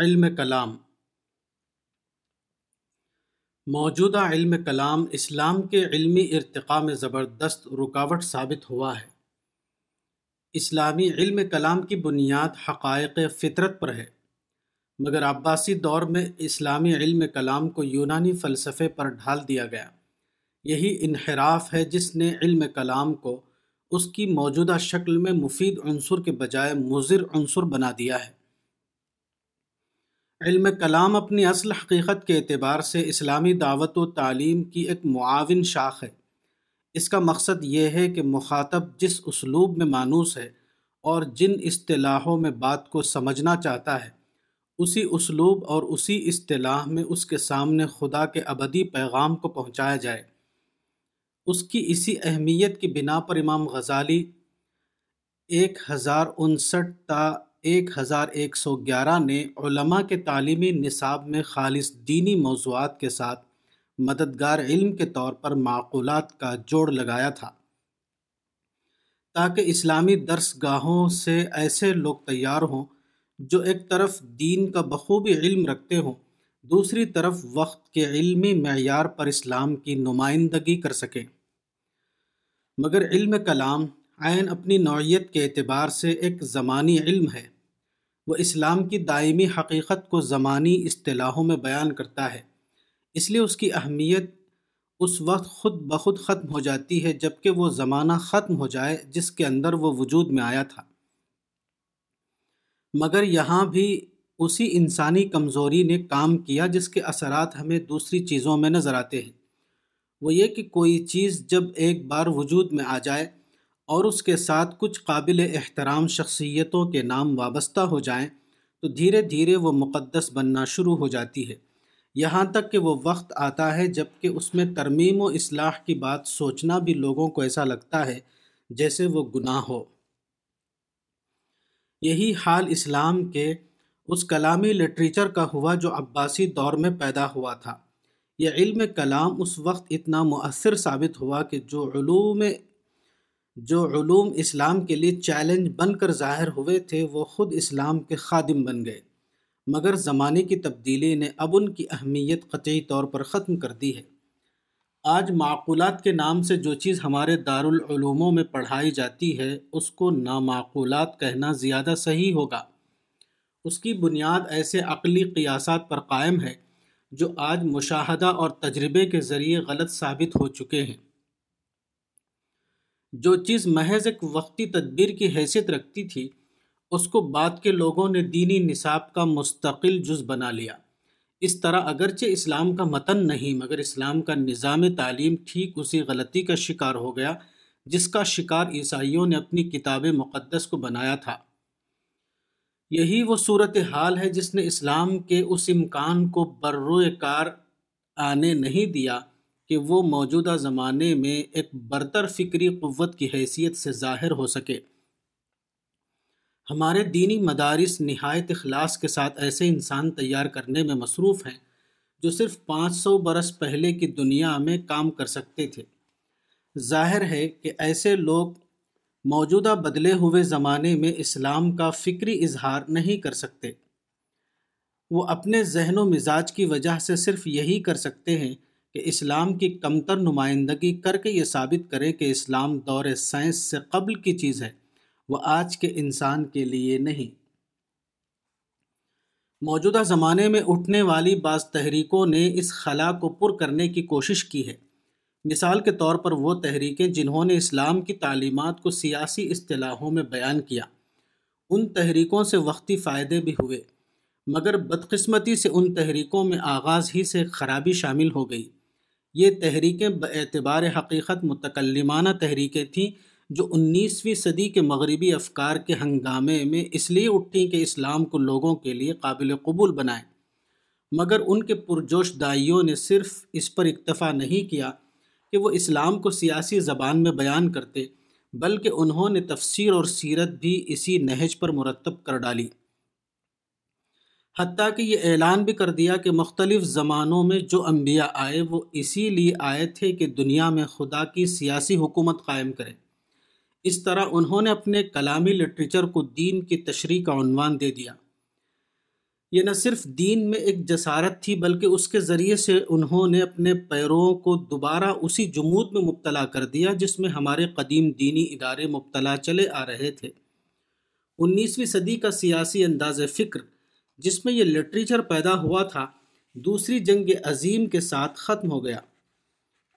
علم کلام۔ موجودہ علم کلام اسلام کے علمی ارتقاء میں زبردست رکاوٹ ثابت ہوا ہے۔ اسلامی علم کلام کی بنیاد حقائق فطرت پر ہے۔ مگر عباسی دور میں اسلامی علم کلام کو یونانی فلسفے پر ڈھال دیا گیا۔ یہی انحراف ہے جس نے علم کلام کو اس کی موجودہ شکل میں مفید عنصر کے بجائے مضر عنصر بنا دیا ہے۔ علم کلام اپنی اصل حقیقت کے اعتبار سے اسلامی دعوت و تعلیم کی ایک معاون شاخ ہے۔ اس کا مقصد یہ ہے کہ مخاطب جس اسلوب میں مانوس ہے اور جن اصطلاحوں میں بات کو سمجھنا چاہتا ہے، اسی اسلوب اور اسی اصطلاح میں اس کے سامنے خدا کے ابدی پیغام کو پہنچایا جائے۔ اس کی اسی اہمیت کی بنا پر امام غزالی ایک ہزار انسٹھ تا ایک ہزار ایک سو گیارہ نے علماء کے تعلیمی نصاب میں خالص دینی موضوعات کے ساتھ مددگار علم کے طور پر معقولات کا جوڑ لگایا تھا۔ تاکہ اسلامی درس گاہوں سے ایسے لوگ تیار ہوں جو ایک طرف دین کا بخوبی علم رکھتے ہوں، دوسری طرف وقت کے علمی معیار پر اسلام کی نمائندگی کر سکیں۔ مگر علم کلام عین اپنی نوعیت کے اعتبار سے ایک زمانی علم ہے۔ وہ اسلام کی دائمی حقیقت کو زمانی اصطلاحوں میں بیان کرتا ہے۔ اس لیے اس کی اہمیت اس وقت خود بخود ختم ہو جاتی ہے جبکہ وہ زمانہ ختم ہو جائے جس کے اندر وہ وجود میں آیا تھا۔ مگر یہاں بھی اسی انسانی کمزوری نے کام کیا جس کے اثرات ہمیں دوسری چیزوں میں نظر آتے ہیں۔ وہ یہ کہ کوئی چیز جب ایک بار وجود میں آ جائے اور اس کے ساتھ کچھ قابل احترام شخصیتوں کے نام وابستہ ہو جائیں تو دھیرے دھیرے وہ مقدس بننا شروع ہو جاتی ہے۔ یہاں تک کہ وہ وقت آتا ہے جبکہ اس میں ترمیم و اصلاح کی بات سوچنا بھی لوگوں کو ایسا لگتا ہے جیسے وہ گناہ ہو۔ یہی حال اسلام کے اس کلامی لٹریچر کا ہوا جو عباسی دور میں پیدا ہوا تھا۔ یہ علم کلام اس وقت اتنا مؤثر ثابت ہوا کہ جو علوم جو علوم اسلام کے لیے چیلنج بن کر ظاہر ہوئے تھے، وہ خود اسلام کے خادم بن گئے۔ مگر زمانے کی تبدیلی نے اب ان کی اہمیت قطعی طور پر ختم کر دی ہے۔ آج معقولات کے نام سے جو چیز ہمارے دارالعلوموں میں پڑھائی جاتی ہے، اس کو نامعقولات کہنا زیادہ صحیح ہوگا۔ اس کی بنیاد ایسے عقلی قیاسات پر قائم ہے جو آج مشاہدہ اور تجربے کے ذریعے غلط ثابت ہو چکے ہیں۔ جو چیز محض ایک وقتی تدبیر کی حیثیت رکھتی تھی، اس کو بعد کے لوگوں نے دینی نصاب کا مستقل جز بنا لیا۔ اس طرح اگرچہ اسلام کا متن نہیں، مگر اسلام کا نظام تعلیم ٹھیک اسی غلطی کا شکار ہو گیا، جس کا شکار عیسائیوں نے اپنی کتاب مقدس کو بنایا تھا۔ یہی وہ صورت حال ہے جس نے اسلام کے اس امکان کو بروئے کار آنے نہیں دیا۔ کہ وہ موجودہ زمانے میں ایک برتر فکری قوت کی حیثیت سے ظاہر ہو سکے۔ ہمارے دینی مدارس نہایت اخلاص کے ساتھ ایسے انسان تیار کرنے میں مصروف ہیں جو صرف پانچ سو برس پہلے کی دنیا میں کام کر سکتے تھے۔ ظاہر ہے کہ ایسے لوگ موجودہ بدلے ہوئے زمانے میں اسلام کا فکری اظہار نہیں کر سکتے۔ وہ اپنے ذہن و مزاج کی وجہ سے صرف یہی کر سکتے ہیں کہ اسلام کی کمتر نمائندگی کر کے یہ ثابت کرے کہ اسلام دور سائنس سے قبل کی چیز ہے، وہ آج کے انسان کے لیے نہیں۔ موجودہ زمانے میں اٹھنے والی بعض تحریکوں نے اس خلا کو پر کرنے کی کوشش کی ہے۔ مثال کے طور پر وہ تحریکیں جنہوں نے اسلام کی تعلیمات کو سیاسی اصطلاحوں میں بیان کیا۔ ان تحریکوں سے وقتی فائدے بھی ہوئے، مگر بدقسمتی سے ان تحریکوں میں آغاز ہی سے خرابی شامل ہو گئی۔ یہ تحریکیں اعتبار حقیقت متکلمانہ تحریکیں تھیں جو انیسویں صدی کے مغربی افکار کے ہنگامے میں اس لیے اٹھیں کہ اسلام کو لوگوں کے لیے قابل قبول بنائیں۔ مگر ان کے پرجوش دائیوں نے صرف اس پر اکتفا نہیں کیا کہ وہ اسلام کو سیاسی زبان میں بیان کرتے، بلکہ انہوں نے تفسیر اور سیرت بھی اسی نہج پر مرتب کر ڈالی۔ حتیٰ کہ یہ اعلان بھی کر دیا کہ مختلف زمانوں میں جو انبیاء آئے وہ اسی لیے آئے تھے کہ دنیا میں خدا کی سیاسی حکومت قائم کرے۔ اس طرح انہوں نے اپنے کلامی لٹریچر کو دین کی تشریح کا عنوان دے دیا۔ یہ نہ صرف دین میں ایک جسارت تھی بلکہ اس کے ذریعے سے انہوں نے اپنے پیروں کو دوبارہ اسی جمود میں مبتلا کر دیا جس میں ہمارے قدیم دینی ادارے مبتلا چلے آ رہے تھے۔ انیسویں صدی کا سیاسی انداز فکر جس میں یہ لٹریچر پیدا ہوا تھا، دوسری جنگ عظیم کے ساتھ ختم ہو گیا۔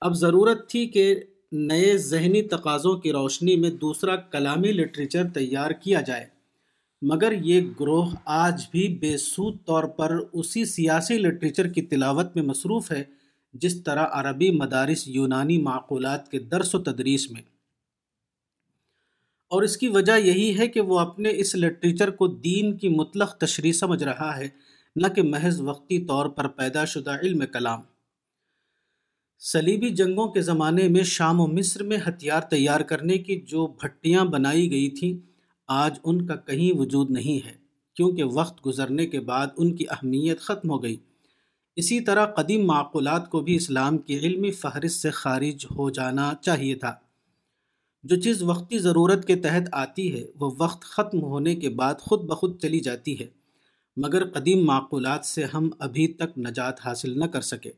اب ضرورت تھی کہ نئے ذہنی تقاضوں کی روشنی میں دوسرا کلامی لٹریچر تیار کیا جائے۔ مگر یہ گروہ آج بھی بے سود طور پر اسی سیاسی لٹریچر کی تلاوت میں مصروف ہے، جس طرح عربی مدارس یونانی معقولات کے درس و تدریس میں۔ اور اس کی وجہ یہی ہے کہ وہ اپنے اس لٹریچر کو دین کی مطلق تشریح سمجھ رہا ہے، نہ کہ محض وقتی طور پر پیدا شدہ علم کلام۔ صلیبی جنگوں کے زمانے میں شام و مصر میں ہتھیار تیار کرنے کی جو بھٹیاں بنائی گئی تھیں، آج ان کا کہیں وجود نہیں ہے، کیونکہ وقت گزرنے کے بعد ان کی اہمیت ختم ہو گئی۔ اسی طرح قدیم معقولات کو بھی اسلام کی علمی فہرست سے خارج ہو جانا چاہیے تھا۔ جو چیز وقتی ضرورت کے تحت آتی ہے، وہ وقت ختم ہونے کے بعد خود بخود چلی جاتی ہے۔ مگر قدیم معقولات سے ہم ابھی تک نجات حاصل نہ کر سکے۔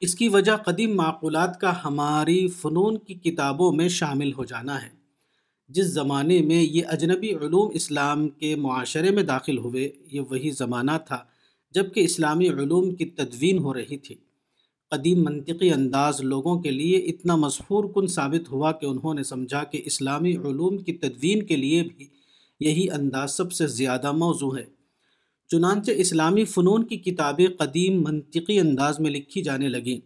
اس کی وجہ قدیم معقولات کا ہماری فنون کی کتابوں میں شامل ہو جانا ہے۔ جس زمانے میں یہ اجنبی علوم اسلام کے معاشرے میں داخل ہوئے، یہ وہی زمانہ تھا جبکہ اسلامی علوم کی تدوین ہو رہی تھی۔ قدیم منطقی انداز لوگوں کے لیے اتنا مشہور کن ثابت ہوا کہ انہوں نے سمجھا کہ اسلامی علوم کی تدوین کے لیے بھی یہی انداز سب سے زیادہ موضوع ہے۔ چنانچہ اسلامی فنون کی کتابیں قدیم منطقی انداز میں لکھی جانے لگیں۔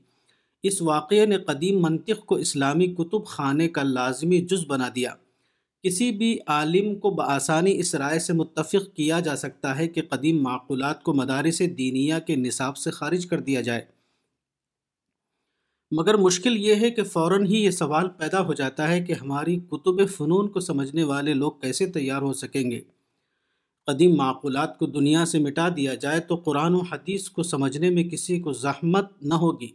اس واقعے نے قدیم منطق کو اسلامی کتب خانے کا لازمی جز بنا دیا۔ کسی بھی عالم کو بآسانی اس رائے سے متفق کیا جا سکتا ہے کہ قدیم معقولات کو مدارس دینیا کے نصاب سے خارج کر دیا جائے۔ مگر مشکل یہ ہے کہ فوراً ہی یہ سوال پیدا ہو جاتا ہے کہ ہماری کتب فنون کو سمجھنے والے لوگ کیسے تیار ہو سکیں گے۔ قدیم معقولات کو دنیا سے مٹا دیا جائے تو قرآن و حدیث کو سمجھنے میں کسی کو زحمت نہ ہوگی۔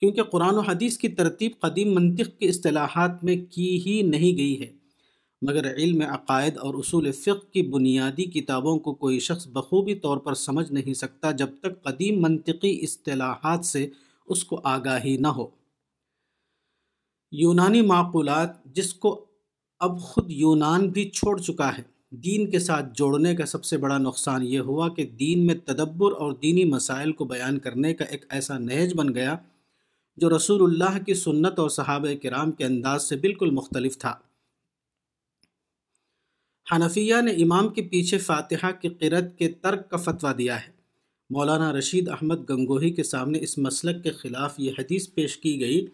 کیونکہ قرآن و حدیث کی ترتیب قدیم منطق کے اصطلاحات میں کی ہی نہیں گئی ہے۔ مگر علم عقائد اور اصول فقہ کی بنیادی کتابوں کو کوئی شخص بخوبی طور پر سمجھ نہیں سکتا جب تک قدیم منطقی اصطلاحات سے اس کو آگاہی نہ ہو۔ یونانی معقولات جس کو اب خود یونان بھی چھوڑ چکا ہے، دین کے ساتھ جوڑنے کا سب سے بڑا نقصان یہ ہوا کہ دین میں تدبر اور دینی مسائل کو بیان کرنے کا ایک ایسا نہج بن گیا جو رسول اللہ کی سنت اور صحابہ کرام کے انداز سے بالکل مختلف تھا۔ حنفیہ نے امام کے پیچھے فاتحہ کی قرت کے ترک کا فتویٰ دیا ہے۔ مولانا رشید احمد گنگوہی کے سامنے اس مسلک کے خلاف یہ حدیث پیش کی گئی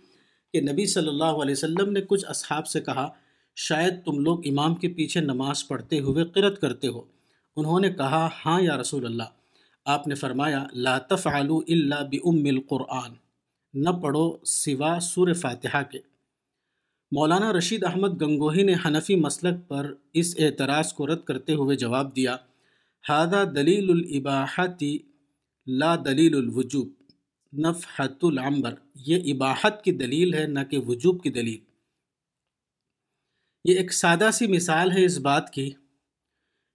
کہ نبی صلی اللہ علیہ وسلم نے کچھ اصحاب سے کہا، شاید تم لوگ امام کے پیچھے نماز پڑھتے ہوئے قرت کرتے ہو۔ انہوں نے کہا ہاں یا رسول اللہ۔ آپ نے فرمایا، لا تفعلوا الا بام القرآن۔ نہ پڑھو سوا سور فاتحہ کے۔ مولانا رشید احمد گنگوہی نے حنفی مسلک پر اس اعتراض کو رد کرتے ہوئے جواب دیا ہادہ دلیل الاباحتی لا دلیل الوجوب نفحت العنبر یہ اباحت کی دلیل ہے، نہ کہ وجوب کی دلیل۔ یہ ایک سادہ سی مثال ہے اس بات کی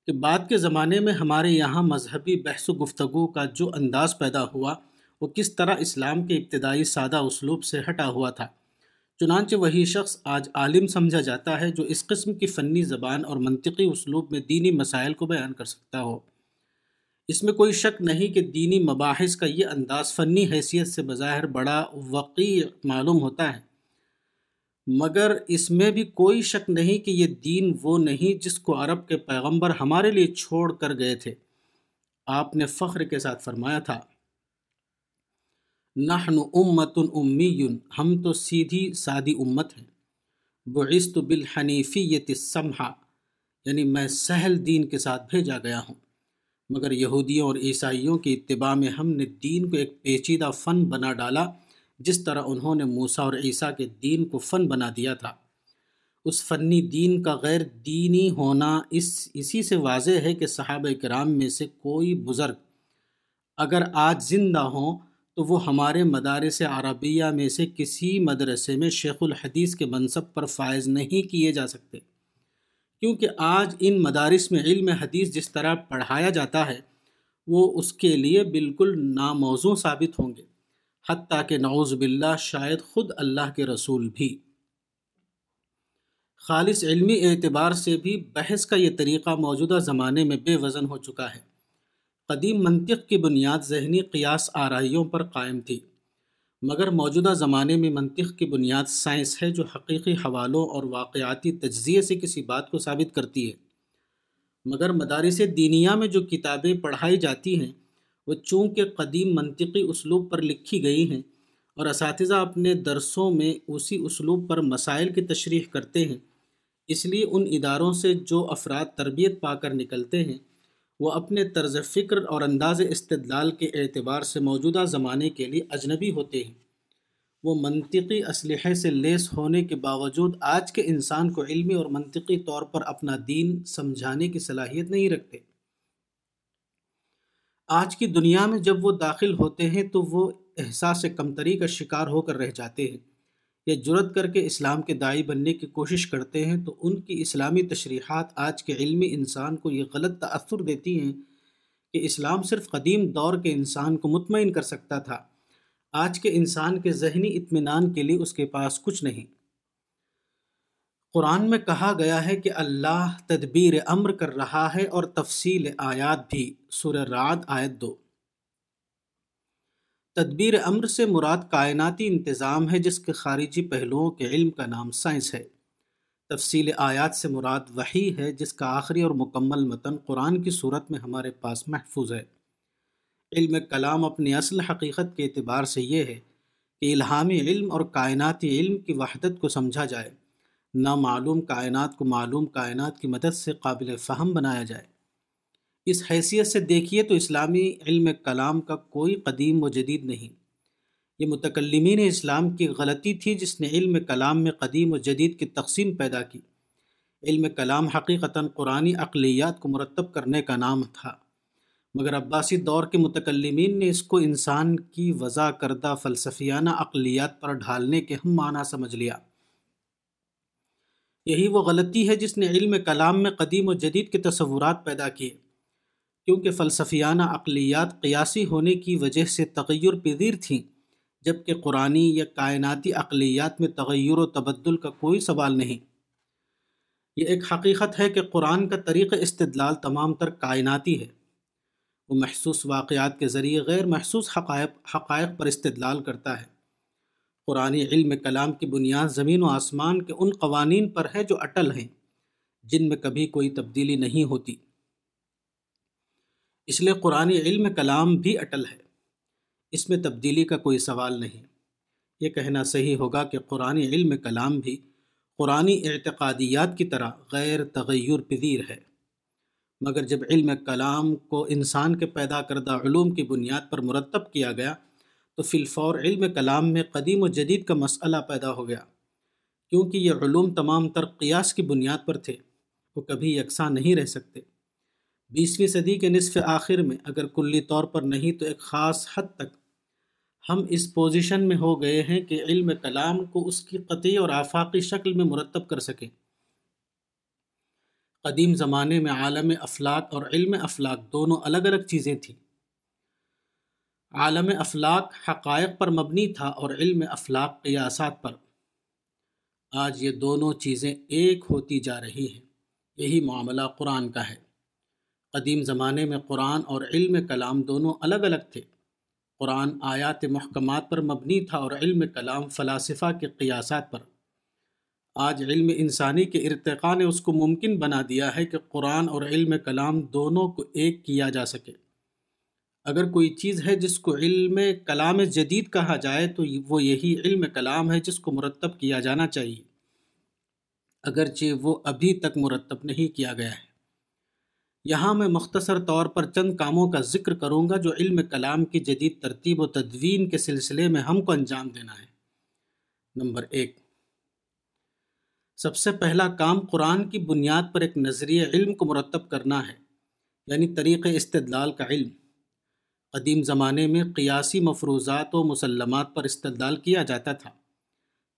کہ بعد کے زمانے میں ہمارے یہاں مذہبی بحث و گفتگو کا جو انداز پیدا ہوا، وہ کس طرح اسلام کے ابتدائی سادہ اسلوب سے ہٹا ہوا تھا۔ چنانچہ وہی شخص آج عالم سمجھا جاتا ہے جو اس قسم کی فنی زبان اور منطقی اسلوب میں دینی مسائل کو بیان کر سکتا ہو۔ اس میں کوئی شک نہیں کہ دینی مباحث کا یہ انداز فنی حیثیت سے بظاہر بڑا وقی معلوم ہوتا ہے۔ مگر اس میں بھی کوئی شک نہیں کہ یہ دین وہ نہیں جس کو عرب کے پیغمبر ہمارے لیے چھوڑ کر گئے تھے۔ آپ نے فخر کے ساتھ فرمایا تھا۔ نحن امت امی، ہم تو سیدھی سادی امت ہیں۔ بعثت بالحنیفیت السمحہ یعنی میں سہل دین کے ساتھ بھیجا گیا ہوں۔ مگر یہودیوں اور عیسائیوں کی اتباع میں ہم نے دین کو ایک پیچیدہ فن بنا ڈالا، جس طرح انہوں نے موسیٰ اور عیسیٰ کے دین کو فن بنا دیا تھا۔ اس فنی دین کا غیر دینی ہونا اس، اسی سے واضح ہے کہ صحابہ کرام میں سے کوئی بزرگ اگر آج زندہ ہوں تو وہ ہمارے مدارس عربیہ میں سے کسی مدرسے میں شیخ الحدیث کے منصب پر فائز نہیں کیے جا سکتے۔ کیونکہ آج ان مدارس میں علم حدیث جس طرح پڑھایا جاتا ہے، وہ اس کے لیے بالکل ناموزوں ثابت ہوں گے۔ حتیٰ کہ نعوذ باللہ شاید خود اللہ کے رسول بھی۔ خالص علمی اعتبار سے بھی بحث کا یہ طریقہ موجودہ زمانے میں بے وزن ہو چکا ہے۔ قدیم منطق کی بنیاد ذہنی قیاس آرائیوں پر قائم تھی۔ مگر موجودہ زمانے میں منطق کی بنیاد سائنس ہے جو حقیقی حوالوں اور واقعاتی تجزیے سے کسی بات کو ثابت کرتی ہے۔ مگر مدارس دینیا میں جو کتابیں پڑھائی جاتی ہیں، وہ چونکہ قدیم منطقی اسلوب پر لکھی گئی ہیں اور اساتذہ اپنے درسوں میں اسی اسلوب پر مسائل کی تشریح کرتے ہیں، اس لیے ان اداروں سے جو افراد تربیت پا کر نکلتے ہیں وہ اپنے طرز فکر اور انداز استدلال کے اعتبار سے موجودہ زمانے کے لیے اجنبی ہوتے ہیں۔ وہ منطقی اسلحے سے لیس ہونے کے باوجود آج کے انسان کو علمی اور منطقی طور پر اپنا دین سمجھانے کی صلاحیت نہیں رکھتے۔ آج کی دنیا میں جب وہ داخل ہوتے ہیں تو وہ احساس کمتری کا شکار ہو کر رہ جاتے ہیں۔ یا جرت کر کے اسلام کے دائی بننے کی کوشش کرتے ہیں تو ان کی اسلامی تشریحات آج کے علمی انسان کو یہ غلط تأثر دیتی ہیں کہ اسلام صرف قدیم دور کے انسان کو مطمئن کر سکتا تھا۔ آج کے انسان کے ذہنی اطمینان کے لیے اس کے پاس کچھ نہیں۔ قرآن میں کہا گیا ہے کہ اللہ تدبیر امر کر رہا ہے اور تفصیل آیات بھی۔ سورہ رعد آیت دو۔ تدبیر امر سے مراد کائناتی انتظام ہے جس کے خارجی پہلوؤں کے علم کا نام سائنس ہے۔ تفصیل آیات سے مراد وہی ہے جس کا آخری اور مکمل متن قرآن کی صورت میں ہمارے پاس محفوظ ہے۔ علم کلام اپنی اصل حقیقت کے اعتبار سے یہ ہے کہ الہامی علم اور کائناتی علم کی وحدت کو سمجھا جائے۔ نہ معلوم کائنات کو معلوم کائنات کی مدد سے قابل فہم بنایا جائے۔ اس حیثیت سے دیکھیے تو اسلامی علم کلام کا کوئی قدیم و جدید نہیں۔ یہ متکلمین اسلام کی غلطی تھی جس نے علم کلام میں قدیم و جدید کی تقسیم پیدا کی۔ علم کلام حقیقتاً قرآن اقلیات کو مرتب کرنے کا نام تھا۔ مگر عباسی دور کے متکلمین نے اس کو انسان کی وضع کردہ فلسفیانہ اقلیات پر ڈھالنے کے ہم معنی سمجھ لیا۔ یہی وہ غلطی ہے جس نے علم کلام میں قدیم و جدید کے تصورات پیدا کیے۔ کیونکہ فلسفیانہ اقلیات قیاسی ہونے کی وجہ سے تغیر پذیر تھیں، جبکہ قرآنی یا کائناتی اقلیات میں تغیر و تبدل کا کوئی سوال نہیں۔ یہ ایک حقیقت ہے کہ قرآن کا طریق استدلال تمام تر کائناتی ہے۔ وہ محسوس واقعات کے ذریعے غیر محسوس حقائق حقائق پر استدلال کرتا ہے۔ قرآن علم کلام کی بنیاد زمین و آسمان کے ان قوانین پر ہے جو اٹل ہیں، جن میں کبھی کوئی تبدیلی نہیں ہوتی۔ اس لیے قرآن علم کلام بھی اٹل ہے۔ اس میں تبدیلی کا کوئی سوال نہیں۔ یہ کہنا صحیح ہوگا کہ قرآن علم کلام بھی قرآن اعتقادیات کی طرح غیر تغیر پذیر ہے۔ مگر جب علم کلام کو انسان کے پیدا کردہ علوم کی بنیاد پر مرتب کیا گیا، تو فی الفور علم کلام میں قدیم و جدید کا مسئلہ پیدا ہو گیا۔ کیونکہ یہ علوم تمام تر قیاس کی بنیاد پر تھے، وہ کبھی یکساں نہیں رہ سکتے۔ بیسویں صدی کے نصف آخر میں اگر کلی طور پر نہیں تو ایک خاص حد تک ہم اس پوزیشن میں ہو گئے ہیں کہ علم کلام کو اس کی قطعی اور آفاقی شکل میں مرتب کر سکیں۔ قدیم زمانے میں عالم افلاق اور علم افلاق دونوں الگ الگ چیزیں تھیں۔ عالم افلاق حقائق پر مبنی تھا اور علم افلاق قیاسات پر۔ آج یہ دونوں چیزیں ایک ہوتی جا رہی ہیں۔ یہی معاملہ قرآن کا ہے۔ قدیم زمانے میں قرآن اور علم کلام دونوں الگ الگ تھے۔ قرآن آیات محکمات پر مبنی تھا اور علم کلام فلاسفہ کے قیاسات پر۔ آج علم انسانی کے ارتقاء نے اس کو ممکن بنا دیا ہے کہ قرآن اور علم کلام دونوں کو ایک کیا جا سکے۔ اگر کوئی چیز ہے جس کو علم کلام جدید کہا جائے تو وہ یہی علم کلام ہے جس کو مرتب کیا جانا چاہیے۔ اگرچہ وہ ابھی تک مرتب نہیں کیا گیا ہے۔ یہاں میں مختصر طور پر چند کاموں کا ذکر کروں گا جو علم کلام کی جدید ترتیب و تدوین کے سلسلے میں ہم کو انجام دینا ہے۔ نمبر ایک، سب سے پہلا کام قرآن کی بنیاد پر ایک نظریہ علم کو مرتب کرنا ہے یعنی طریق استدلال کا علم۔ قدیم زمانے میں قیاسی مفروضات و مسلمات پر استدلال کیا جاتا تھا۔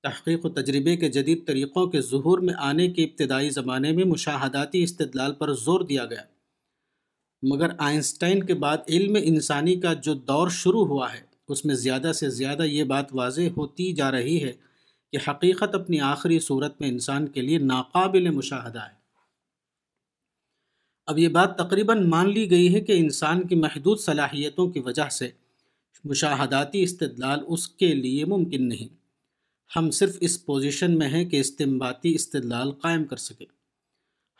تحقیق و تجربے کے جدید طریقوں کے ظہور میں آنے کے ابتدائی زمانے میں مشاہداتی استدلال پر زور دیا گیا۔ مگر آئنسٹائن کے بعد علم انسانی کا جو دور شروع ہوا ہے، اس میں زیادہ سے زیادہ یہ بات واضح ہوتی جا رہی ہے کہ حقیقت اپنی آخری صورت میں انسان کے لیے ناقابل مشاہدہ ہے۔ اب یہ بات تقریباً مان لی گئی ہے کہ انسان کی محدود صلاحیتوں کی وجہ سے مشاہداتی استدلال اس کے لیے ممکن نہیں۔ ہم صرف اس پوزیشن میں ہیں کہ استمباتی استدلال قائم کر سکیں۔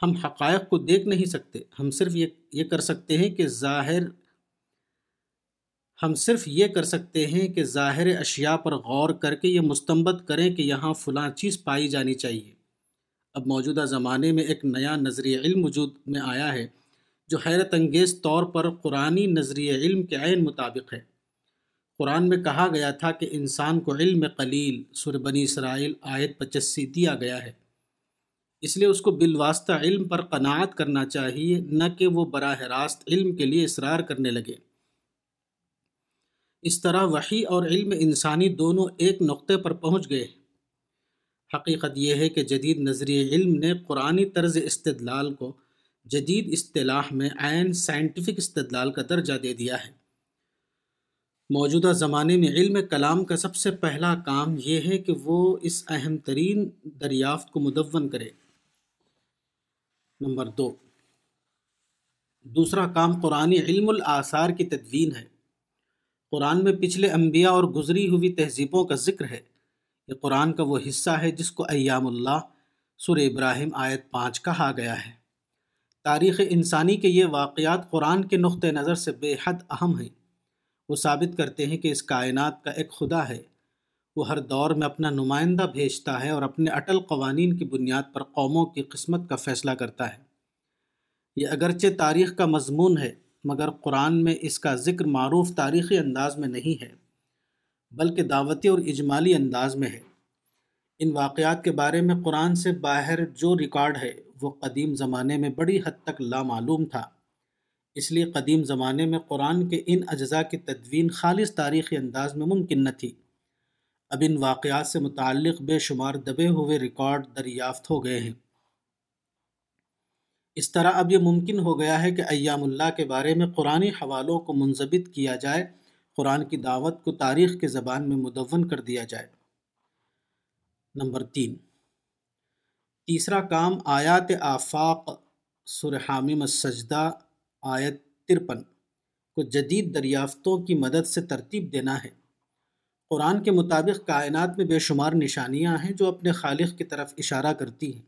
ہم حقائق کو دیکھ نہیں سکتے۔ ہم صرف یہ یہ کر سکتے ہیں کہ ظاہر ہم صرف یہ کر سکتے ہیں کہ ظاہر اشیاء پر غور کر کے یہ مستمت کریں کہ یہاں فلاں چیز پائی جانی چاہیے۔ اب موجودہ زمانے میں ایک نیا نظریہ علم وجود میں آیا ہے، جو حیرت انگیز طور پر قرآن نظریہ علم کے عین مطابق ہے۔ قرآن میں کہا گیا تھا کہ انسان کو علم قلیل سر بنی اسرائیل آیت پچسی دیا گیا ہے۔ اس لیے اس کو بالواسطہ علم پر قناعت کرنا چاہیے، نہ کہ وہ براہ راست علم کے لیے اصرار کرنے لگے۔ اس طرح وحی اور علم انسانی دونوں ایک نقطے پر پہنچ گئے۔ حقیقت یہ ہے کہ جدید نظری علم نے قرآن طرز استدلال کو جدید اصطلاح میں عین سائنٹیفک استدلال کا درجہ دے دیا ہے۔ موجودہ زمانے میں علم کلام کا سب سے پہلا کام یہ ہے کہ وہ اس اہم ترین دریافت کو مدون کرے۔ نمبر دو۔ دوسرا کام قرآن علم الآثار کی تدوین ہے۔ قرآن میں پچھلے انبیاء اور گزری ہوئی تہذیبوں کا ذکر ہے۔ یہ قرآن کا وہ حصہ ہے جس کو ایام اللہ سر ابراہیم آیت پانچ کہا گیا ہے۔ تاریخ انسانی کے یہ واقعات قرآن کے نقطۂ نظر سے بے حد اہم ہیں۔ وہ ثابت کرتے ہیں کہ اس کائنات کا ایک خدا ہے۔ وہ ہر دور میں اپنا نمائندہ بھیجتا ہے اور اپنے اٹل قوانین کی بنیاد پر قوموں کی قسمت کا فیصلہ کرتا ہے۔ یہ اگرچہ تاریخ کا مضمون ہے، مگر قرآن میں اس کا ذکر معروف تاریخی انداز میں نہیں ہے، بلکہ دعوتی اور اجمالی انداز میں ہے۔ ان واقعات کے بارے میں قرآن سے باہر جو ریکارڈ ہے، وہ قدیم زمانے میں بڑی حد تک لامعلوم تھا۔ اس لیے قدیم زمانے میں قرآن کے ان اجزاء کی تدوین خالص تاریخی انداز میں ممکن نہ تھی۔ اب ان واقعات سے متعلق بے شمار دبے ہوئے ریکارڈ دریافت ہو گئے ہیں۔ اس طرح اب یہ ممکن ہو گیا ہے کہ ایام اللہ کے بارے میں قرآن حوالوں کو منظبط کیا جائے، قرآن کی دعوت کو تاریخ کے زبان میں مدون کر دیا جائے۔ نمبر تین۔ تیسرا کام، آیات آفاق سرحامی مسجدہ آیت ترپن کو جدید دریافتوں کی مدد سے ترتیب دینا ہے۔ قرآن کے مطابق کائنات میں بے شمار نشانیاں ہیں جو اپنے خالق کی طرف اشارہ کرتی ہیں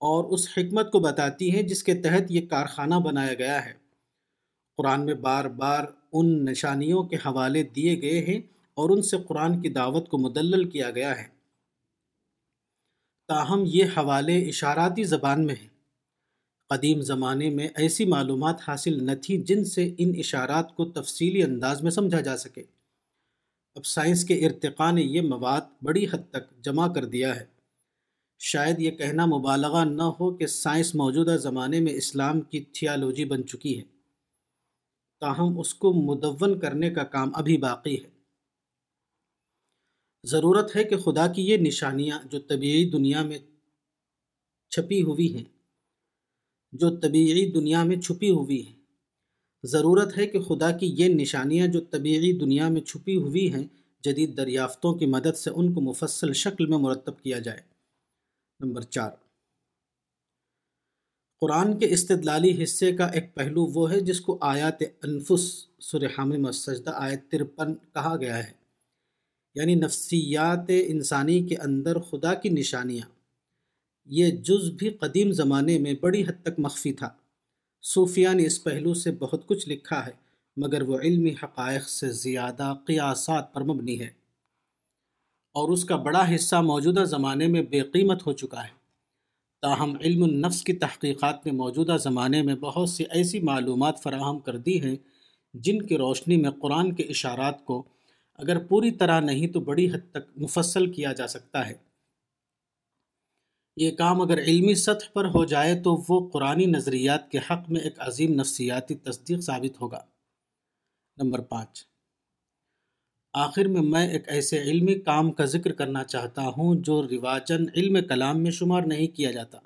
اور اس حکمت کو بتاتی ہیں جس کے تحت یہ کارخانہ بنایا گیا ہے۔ قرآن میں بار بار ان نشانیوں کے حوالے دیے گئے ہیں اور ان سے قرآن کی دعوت کو مدلل کیا گیا ہے۔ تاہم، یہ حوالے اشاراتی زبان میں ہیں۔ قدیم زمانے میں ایسی معلومات حاصل نہ تھی جن سے ان اشارات کو تفصیلی انداز میں سمجھا جا سکے۔ اب سائنس کے ارتقاء نے یہ مواد بڑی حد تک جمع کر دیا ہے۔ شاید یہ کہنا مبالغہ نہ ہو کہ سائنس موجودہ زمانے میں اسلام کی تھیالوجی بن چکی ہے۔ تاہم، اس کو مدون کرنے کا کام ابھی باقی ہے۔ ضرورت ہے کہ خدا کی یہ نشانیاں جو طبیعی دنیا میں چھپی ہوئی ہیں، جو طبیعی دنیا میں چھپی ہوئی ہیں۔ ضرورت ہے کہ خدا کی یہ نشانیاں جو طبیعی دنیا میں چھپی ہوئی ہیں، جدید دریافتوں کی مدد سے ان کو مفصل شکل میں مرتب کیا جائے۔ نمبر چار۔ قرآن کے استدلالی حصے کا ایک پہلو وہ ہے جس کو آیات انفس سرحام مسجدہ آیت ترپن کہا گیا ہے۔ یعنی نفسیات انسانی کے اندر خدا کی نشانیاں۔ یہ جز بھی قدیم زمانے میں بڑی حد تک مخفی تھا۔ صوفیہ نے اس پہلو سے بہت کچھ لکھا ہے، مگر وہ علمی حقائق سے زیادہ قیاسات پر مبنی ہے۔ اور اس کا بڑا حصہ موجودہ زمانے میں بے قیمت ہو چکا ہے۔ تاہم، علم النفس کی تحقیقات نے موجودہ زمانے میں بہت سی ایسی معلومات فراہم کر دی ہیں جن کی روشنی میں قرآن کے اشارات کو اگر پوری طرح نہیں تو بڑی حد تک مفصل کیا جا سکتا ہے۔ یہ کام اگر علمی سطح پر ہو جائے تو وہ قرآن نظریات کے حق میں ایک عظیم نفسیاتی تصدیق ثابت ہوگا۔ نمبر پانچ۔ آخر میں میں ایک ایسے علمی کام کا ذکر کرنا چاہتا ہوں جو رواجن علم کلام میں شمار نہیں کیا جاتا۔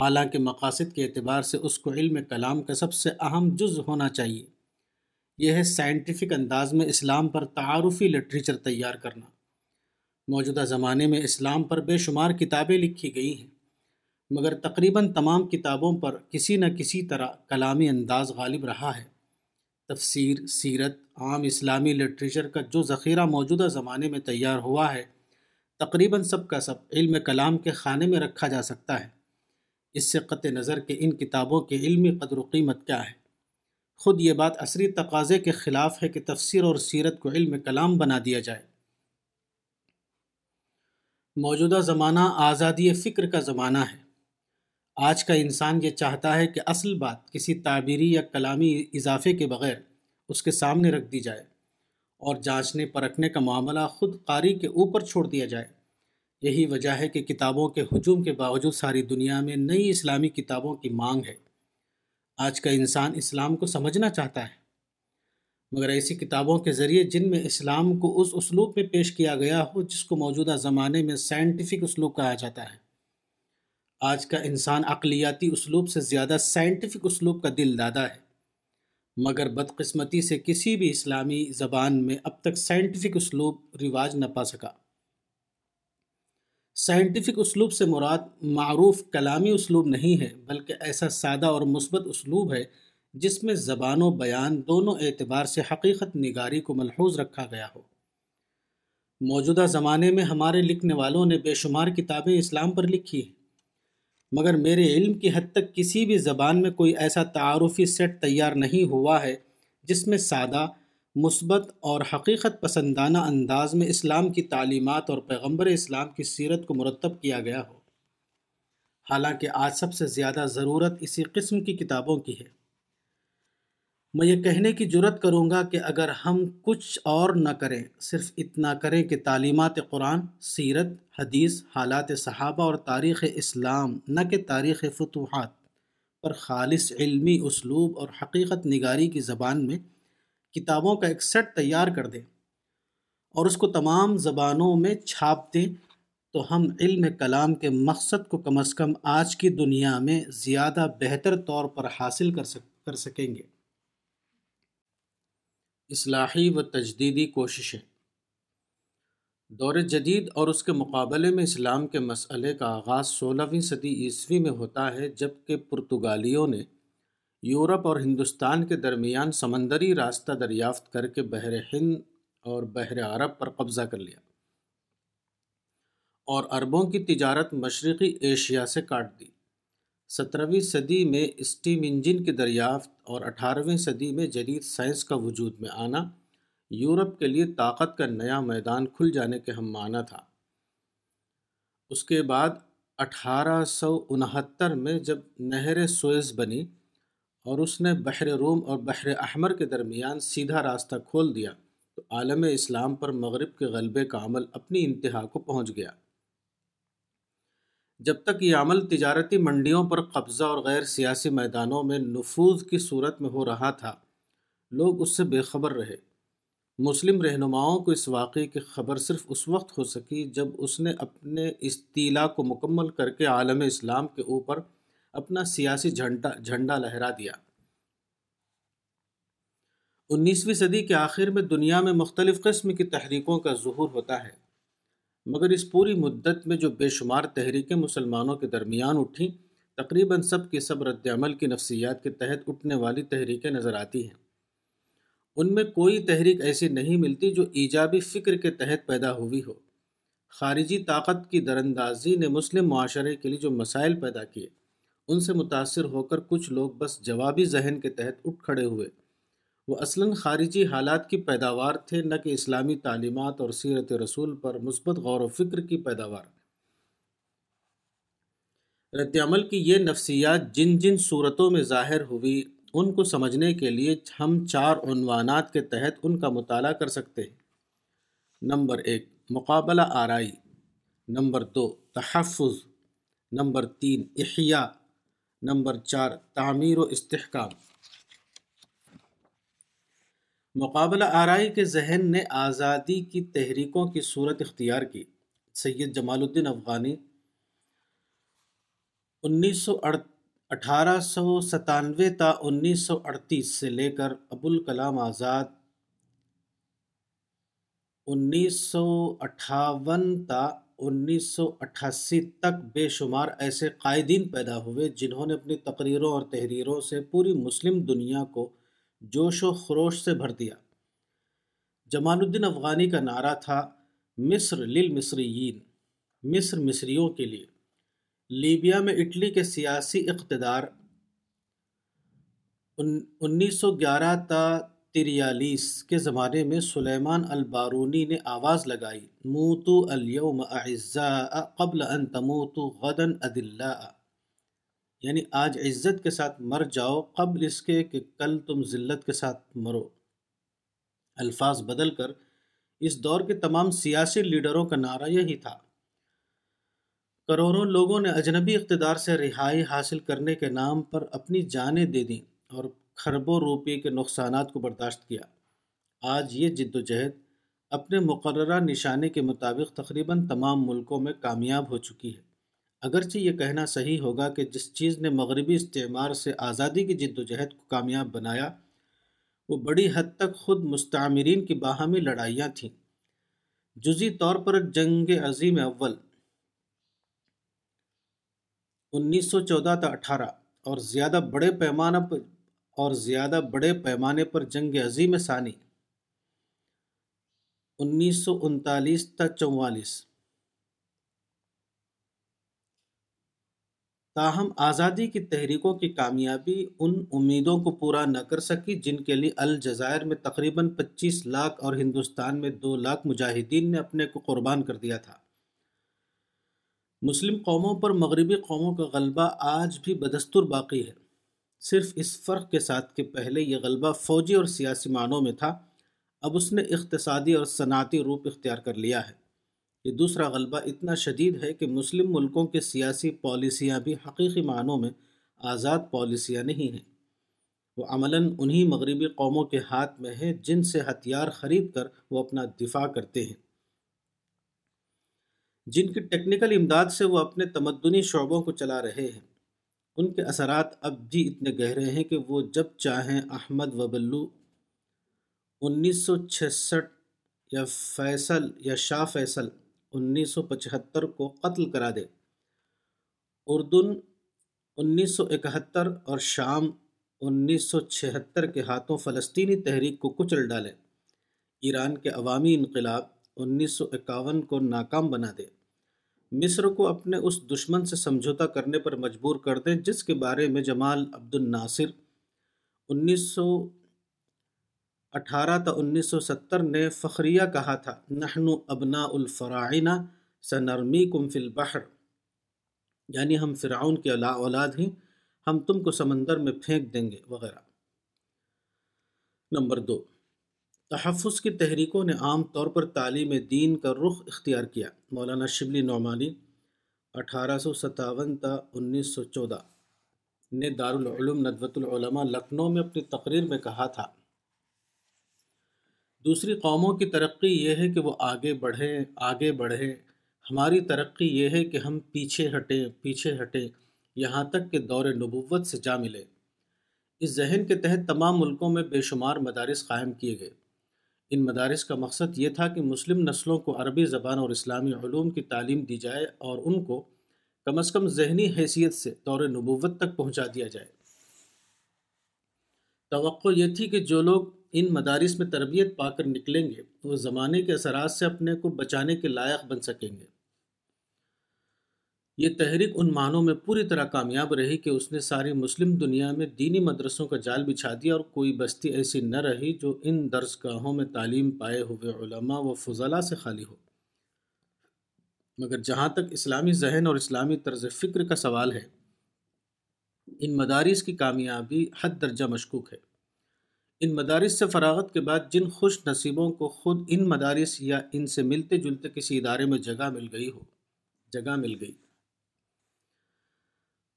حالانکہ مقاصد کے اعتبار سے اس کو علم کلام کا سب سے اہم جز ہونا چاہیے۔ یہ ہے سائنٹیفک انداز میں اسلام پر تعارفی لٹریچر تیار کرنا۔ موجودہ زمانے میں اسلام پر بے شمار کتابیں لکھی گئی ہیں، مگر تقریباً تمام کتابوں پر کسی نہ کسی طرح کلامی انداز غالب رہا ہے۔ تفسیر، سیرت، عام اسلامی لٹریچر کا جو ذخیرہ موجودہ زمانے میں تیار ہوا ہے، تقریباً سب کا سب علم کلام کے خانے میں رکھا جا سکتا ہے۔ اس سے قطع نظر کہ ان کتابوں کی علمی قدر و قیمت کیا ہے۔ خود یہ بات عصری تقاضے کے خلاف ہے کہ تفسیر اور سیرت کو علم کلام بنا دیا جائے۔ موجودہ زمانہ آزادی فکر کا زمانہ ہے۔ آج کا انسان یہ چاہتا ہے کہ اصل بات کسی تعبیری یا کلامی اضافے کے بغیر اس کے سامنے رکھ دی جائے اور جانچنے پرکھنے کا معاملہ خود قاری کے اوپر چھوڑ دیا جائے۔ یہی وجہ ہے کہ کتابوں کے ہجوم کے باوجود ساری دنیا میں نئی اسلامی کتابوں کی مانگ ہے۔ آج کا انسان اسلام کو سمجھنا چاہتا ہے۔ مگر ایسی کتابوں کے ذریعے جن میں اسلام کو اس اسلوب میں پیش کیا گیا ہو، جس کو موجودہ زمانے میں سائنٹیفک اسلوب کہا جاتا ہے۔ آج کا انسان اقلیاتی اسلوب سے زیادہ سائنٹیفک اسلوب کا دل دادا ہے۔ مگر بدقسمتی سے کسی بھی اسلامی زبان میں اب تک سائنٹیفک اسلوب رواج نہ پا سکا۔ سائنٹیفک اسلوب سے مراد معروف کلامی اسلوب نہیں ہے، بلکہ ایسا سادہ اور مثبت اسلوب ہے جس میں زبان و بیان دونوں اعتبار سے حقیقت نگاری کو ملحوظ رکھا گیا ہو۔ موجودہ زمانے میں ہمارے لکھنے والوں نے بے شمار کتابیں اسلام پر لکھی ہیں۔ مگر میرے علم کی حد تک کسی بھی زبان میں کوئی ایسا تعارفی سیٹ تیار نہیں ہوا ہے جس میں سادہ، مثبت اور حقیقت پسندانہ انداز میں اسلام کی تعلیمات اور پیغمبر اسلام کی سیرت کو مرتب کیا گیا ہو۔ حالانکہ آج سب سے زیادہ ضرورت اسی قسم کی کتابوں کی ہے۔ میں یہ کہنے کی جرت کروں گا کہ اگر ہم کچھ اور نہ کریں، صرف اتنا کریں کہ تعلیمات قرآن، سیرت، حدیث، حالات صحابہ اور تاریخ اسلام، نہ کہ تاریخ فتوحات پر خالص علمی اسلوب اور حقیقت نگاری کی زبان میں کتابوں کا ایک سیٹ تیار کر دیں اور اس کو تمام زبانوں میں چھاپ دیں، تو ہم علم کلام کے مقصد کو کم از کم آج کی دنیا میں زیادہ بہتر طور پر حاصل کر سک، کر سکیں گے۔ اصلاحی و تجدیدی کوششیں۔ دور جدید اور اس کے مقابلے میں اسلام کے مسئلے کا آغاز سولہویں صدی عیسوی میں ہوتا ہے جبکہ پرتگالیوں نے یورپ اور ہندوستان کے درمیان سمندری راستہ دریافت کر کے بحر ہند اور بحر عرب پر قبضہ کر لیا اور عربوں کی تجارت مشرقی ایشیا سے کاٹ دی۔ سترہویں صدی میں اسٹیم انجن کی دریافت اور اٹھارہویں صدی میں جدید سائنس کا وجود میں آنا یورپ کے لیے طاقت کا نیا میدان کھل جانے کے ہم معنی تھا۔ اس کے بعد اٹھارہ سو انہتر میں جب نہر سوئز بنی اور اس نے بحر روم اور بحر احمر کے درمیان سیدھا راستہ کھول دیا تو عالم اسلام پر مغرب کے غلبے کا عمل اپنی انتہا کو پہنچ گیا۔ جب تک یہ عمل تجارتی منڈیوں پر قبضہ اور غیر سیاسی میدانوں میں نفوذ کی صورت میں ہو رہا تھا، لوگ اس سے بے خبر رہے۔ مسلم رہنماؤں کو اس واقعے کی خبر صرف اس وقت ہو سکی جب اس نے اپنے استیلا کو مکمل کر کے عالم اسلام کے اوپر اپنا سیاسی جھنڈا جھنڈا لہرا دیا۔ انیسویں صدی کے آخر میں دنیا میں مختلف قسم کی تحریکوں کا ظہور ہوتا ہے۔ مگر اس پوری مدت میں جو بے شمار تحریکیں مسلمانوں کے درمیان اٹھیں، تقریباً سب کی سب رد عمل کی نفسیات کے تحت اٹھنے والی تحریکیں نظر آتی ہیں۔ ان میں کوئی تحریک ایسی نہیں ملتی جو ایجابی فکر کے تحت پیدا ہوئی ہو۔ خارجی طاقت کی دراندازی نے مسلم معاشرے کے لیے جو مسائل پیدا کیے، ان سے متاثر ہو کر کچھ لوگ بس جوابی ذہن کے تحت اٹھ کھڑے ہوئے۔ وہ اصلاً خارجی حالات کی پیداوار تھے، نہ کہ اسلامی تعلیمات اور سیرت رسول پر مثبت غور و فکر کی پیداوار۔ رد عمل کی یہ نفسیات جن جن صورتوں میں ظاہر ہوئی، ان کو سمجھنے کے لیے ہم چار عنوانات کے تحت ان کا مطالعہ کر سکتے ہیں۔ نمبر ایک، مقابلہ آرائی۔ نمبر دو، تحفظ۔ نمبر تین، احیاء۔ نمبر چار، تعمیر و استحکام۔ مقابلہ آرائی کے ذہن نے آزادی کی تحریکوں کی صورت اختیار کی۔ سید جمال الدین افغانی، انیس سو اٹھارہ سو ستانوے تا انیس سو اڑتیس سے لے کر ابوالکلام آزاد، انیس سو اٹھاون تا انیس سو اٹھاسی تک بے شمار ایسے قائدین پیدا ہوئے جنہوں نے اپنی تقریروں اور تحریروں سے پوری مسلم دنیا کو جوش و خروش سے بھر دیا۔ جمال الدین افغانی کا نعرہ تھا مصر للمصریین، مصر مصریوں کے لیے۔ لیبیا میں اٹلی کے سیاسی اقتدار انیس سو گیارہ تا تریالیس کے زمانے میں سلیمان البارونی نے آواز لگائی موتو الیوم اعزاء قبل ان تموتو غدن ادلاء۔ یعنی آج عزت کے ساتھ مر جاؤ قبل اس کے کہ کل تم ذلت کے ساتھ مرو۔ الفاظ بدل کر اس دور کے تمام سیاسی لیڈروں کا نعرہ یہی تھا۔ کروڑوں لوگوں نے اجنبی اقتدار سے رہائی حاصل کرنے کے نام پر اپنی جانیں دے دیں اور خربوں روپے کے نقصانات کو برداشت کیا۔ آج یہ جد و جہد اپنے مقررہ نشانے کے مطابق تقریباً تمام ملکوں میں کامیاب ہو چکی ہے۔ اگرچہ یہ کہنا صحیح ہوگا کہ جس چیز نے مغربی استعمار سے آزادی کی جد و جہد کو کامیاب بنایا، وہ بڑی حد تک خود مستعمرین کی باہمی لڑائیاں تھیں۔ جزی طور پر جنگ عظیم اول انیس سو چودہ تا اٹھارہ، اور زیادہ بڑے پیمانہ پر اور زیادہ بڑے پیمانے پر جنگ عظیم ثانی انیس سو انتالیس تا چوالیس۔ تاہم آزادی کی تحریکوں کی کامیابی ان امیدوں کو پورا نہ کر سکی جن کے لیے الجزائر میں تقریباً پچیس لاکھ اور ہندوستان میں دو لاکھ مجاہدین نے اپنے کو قربان کر دیا تھا۔ مسلم قوموں پر مغربی قوموں کا غلبہ آج بھی بدستور باقی ہے۔ صرف اس فرق کے ساتھ کہ پہلے یہ غلبہ فوجی اور سیاسی معنوں میں تھا، اب اس نے اقتصادی اور صنعتی روپ اختیار کر لیا ہے۔ یہ دوسرا غلبہ اتنا شدید ہے کہ مسلم ملکوں کے سیاسی پالیسیاں بھی حقیقی معنوں میں آزاد پالیسیاں نہیں ہیں۔ وہ عملاً انہی مغربی قوموں کے ہاتھ میں ہیں جن سے ہتھیار خرید کر وہ اپنا دفاع کرتے ہیں۔ جن کی ٹیکنیکل امداد سے وہ اپنے تمدنی شعبوں کو چلا رہے ہیں۔ ان کے اثرات اب بھی اتنے گہرے ہیں کہ وہ جب چاہیں احمد و بلو انیس سو چھسٹھ یا فیصل یا شاہ فیصل انیس سو پچہتر کو قتل کرا دے۔ اردن انیس سو اکہتر اور شام انیس سو چھہتر کے ہاتھوں فلسطینی تحریک کو کچل ڈالے۔ ایران کے عوامی انقلاب انیس سو اکاون کو ناکام بنا دے۔ مصر کو اپنے اس دشمن سے سمجھوتا کرنے پر مجبور کر دیں جس کے بارے میں جمال عبد الناصر انیس سو اٹھارہ تا انیس سو ستر نے فخریہ کہا تھا نحن ابناء الفراعنہ سنرمی کم فی البحر۔ یعنی ہم فرعون کے اولاد ہیں، ہم تم کو سمندر میں پھینک دیں گے، وغیرہ۔ نمبر دو، تحفظ کی تحریکوں نے عام طور پر تعلیم دین کا رخ اختیار کیا۔ مولانا شبلی نعمانی، اٹھارہ سو ستاون تا انیس سو چودہ، نے دارالعلوم ندوۃ العلماء لکھنؤ میں اپنی تقریر میں کہا تھا دوسری قوموں کی ترقی یہ ہے کہ وہ آگے بڑھیں آگے بڑھیں۔ ہماری ترقی یہ ہے کہ ہم پیچھے ہٹیں پیچھے ہٹیں، یہاں تک کہ دور نبوت سے جا ملے اس ذہن کے تحت تمام ملکوں میں بے شمار مدارس قائم کیے گئے۔ ان مدارس کا مقصد یہ تھا کہ مسلم نسلوں کو عربی زبان اور اسلامی علوم کی تعلیم دی جائے اور ان کو کم از کم ذہنی حیثیت سے دور نبوت تک پہنچا دیا جائے۔ توقع یہ تھی کہ جو لوگ ان مدارس میں تربیت پا کر نکلیں گے، وہ زمانے کے اثرات سے اپنے کو بچانے کے لائق بن سکیں گے۔ یہ تحریک ان معنوں میں پوری طرح کامیاب رہی کہ اس نے ساری مسلم دنیا میں دینی مدرسوں کا جال بچھا دیا اور کوئی بستی ایسی نہ رہی جو ان درس گاہوں میں تعلیم پائے ہوئے علماء و فضلہ سے خالی ہو۔ مگر جہاں تک اسلامی ذہن اور اسلامی طرز فکر کا سوال ہے، ان مدارس کی کامیابی حد درجہ مشکوک ہے۔ ان مدارس سے فراغت کے بعد جن خوش نصیبوں کو خود ان مدارس یا ان سے ملتے جلتے کسی ادارے میں جگہ مل گئی ہو، جگہ مل گئی۔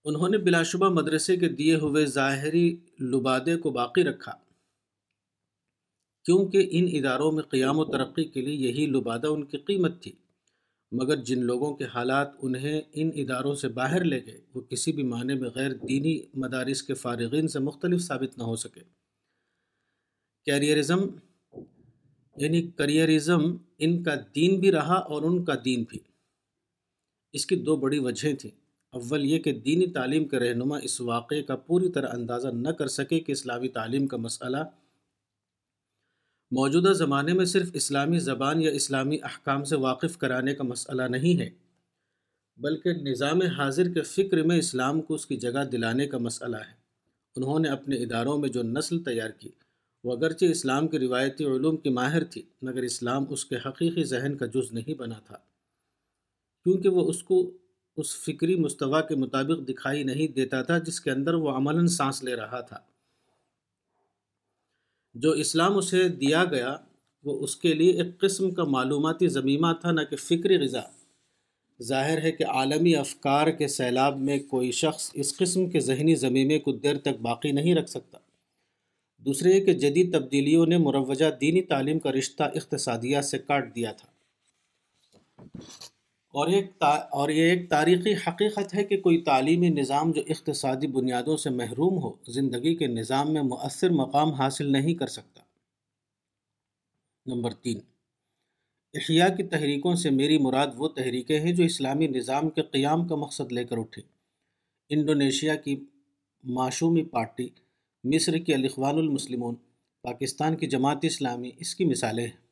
انہوں نے بلا شبہ مدرسے کے دیے ہوئے ظاہری لبادے کو باقی رکھا۔ کیونکہ ان اداروں میں قیام و ترقی کے لیے یہی لبادہ ان کی قیمت تھی، مگر جن لوگوں کے حالات انہیں ان اداروں سے باہر لے گئے، وہ کسی بھی معنی میں غیر دینی مدارس کے فارغین سے مختلف ثابت نہ ہو سکے۔ کیریئرزم یعنی کریئرزم ان کا دین بھی رہا اور ان کا دین بھی۔ اس کی دو بڑی وجہیں تھیں۔ اول یہ کہ دینی تعلیم کے رہنما اس واقعے کا پوری طرح اندازہ نہ کر سکے کہ اسلامی تعلیم کا مسئلہ موجودہ زمانے میں صرف اسلامی زبان یا اسلامی احکام سے واقف کرانے کا مسئلہ نہیں ہے، بلکہ نظام حاضر کے فکر میں اسلام کو اس کی جگہ دلانے کا مسئلہ ہے۔ انہوں نے اپنے اداروں میں جو نسل تیار کی وہ اگرچہ اسلام کی روایتی علوم کی ماہر تھی، مگر اسلام اس کے حقیقی ذہن کا جز نہیں بنا تھا۔ کیونکہ وہ اس کو اس فکری مستویٰ کے مطابق دکھائی نہیں دیتا تھا، جس کے اندر وہ عملاً سانس لے رہا تھا۔ جو اسلام اسے دیا گیا، وہ اس کے لیے ایک قسم کا معلوماتی ضمیمہ تھا، نہ کہ فکری غذا۔ ظاہر ہے کہ عالمی افکار کے سیلاب میں کوئی شخص اس قسم کے ذہنی ضمیمے کو دیر تک باقی نہیں رکھ سکتا۔ دوسرے کہ جدید تبدیلیوں نے مروجہ دینی تعلیم کا رشتہ اقتصادیات سے کاٹ دیا تھا۔ اور ایک اور یہ ایک تاریخی حقیقت ہے کہ کوئی تعلیمی نظام جو اقتصادی بنیادوں سے محروم ہو، زندگی کے نظام میں مؤثر مقام حاصل نہیں کر سکتا۔ نمبر تین، احیاء کی تحریکوں سے میری مراد وہ تحریکیں ہیں جو اسلامی نظام کے قیام کا مقصد لے کر اٹھیں انڈونیشیا کی معشومی پارٹی مصر کی الاخوان المسلمون، پاکستان کی جماعت اسلامی اس کی مثالیں ہیں۔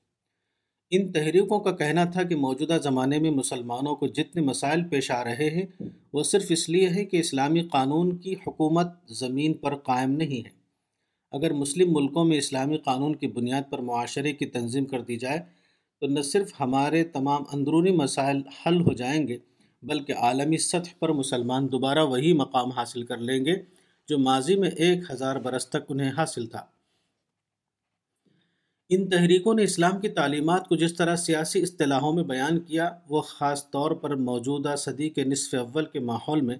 ان تحریکوں کا کہنا تھا کہ موجودہ زمانے میں مسلمانوں کو جتنے مسائل پیش آ رہے ہیں، وہ صرف اس لیے ہے کہ اسلامی قانون کی حکومت زمین پر قائم نہیں ہے۔ اگر مسلم ملکوں میں اسلامی قانون کی بنیاد پر معاشرے کی تنظیم کر دی جائے، تو نہ صرف ہمارے تمام اندرونی مسائل حل ہو جائیں گے، بلکہ عالمی سطح پر مسلمان دوبارہ وہی مقام حاصل کر لیں گے۔ جو ماضی میں ایک ہزار برس تک انہیں حاصل تھا۔ ان تحریکوں نے اسلام کی تعلیمات کو جس طرح سیاسی اصطلاحوں میں بیان کیا، وہ خاص طور پر موجودہ صدی کے نصف اول کے ماحول میں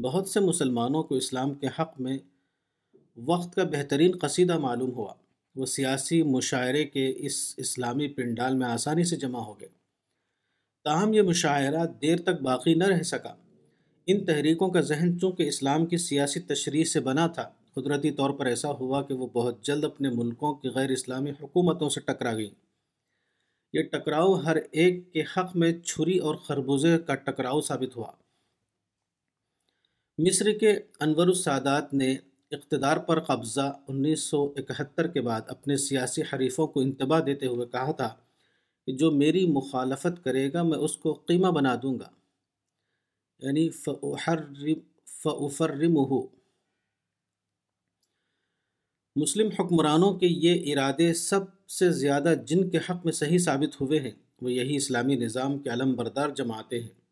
بہت سے مسلمانوں کو اسلام کے حق میں وقت کا بہترین قصیدہ معلوم ہوا۔ وہ سیاسی مشاعرے کے اس اسلامی پنڈال میں آسانی سے جمع ہو گئے۔ تاہم، یہ مشاعرہ دیر تک باقی نہ رہ سکا۔ ان تحریکوں کا ذہن چونکہ اسلام کی سیاسی تشریح سے بنا تھا، قدرتی طور پر ایسا ہوا کہ وہ بہت جلد اپنے ملکوں کی غیر اسلامی حکومتوں سے ٹکرا گئیں۔ یہ ٹکراؤ ہر ایک کے حق میں چھری اور خربوزے کا ٹکراؤ ثابت ہوا۔ مصر کے انور السادات نے اقتدار پر قبضہ انیس سو اکہتر کے بعد اپنے سیاسی حریفوں کو انتباہ دیتے ہوئے کہا تھا کہ جو میری مخالفت کرے گا، میں اس کو قیمہ بنا دوں گا۔ یعنی فعفرم ہو مسلم حکمرانوں کے یہ ارادے سب سے زیادہ جن کے حق میں صحیح ثابت ہوئے ہیں، وہ یہی اسلامی نظام کے علم بردار جماعتیں ہیں۔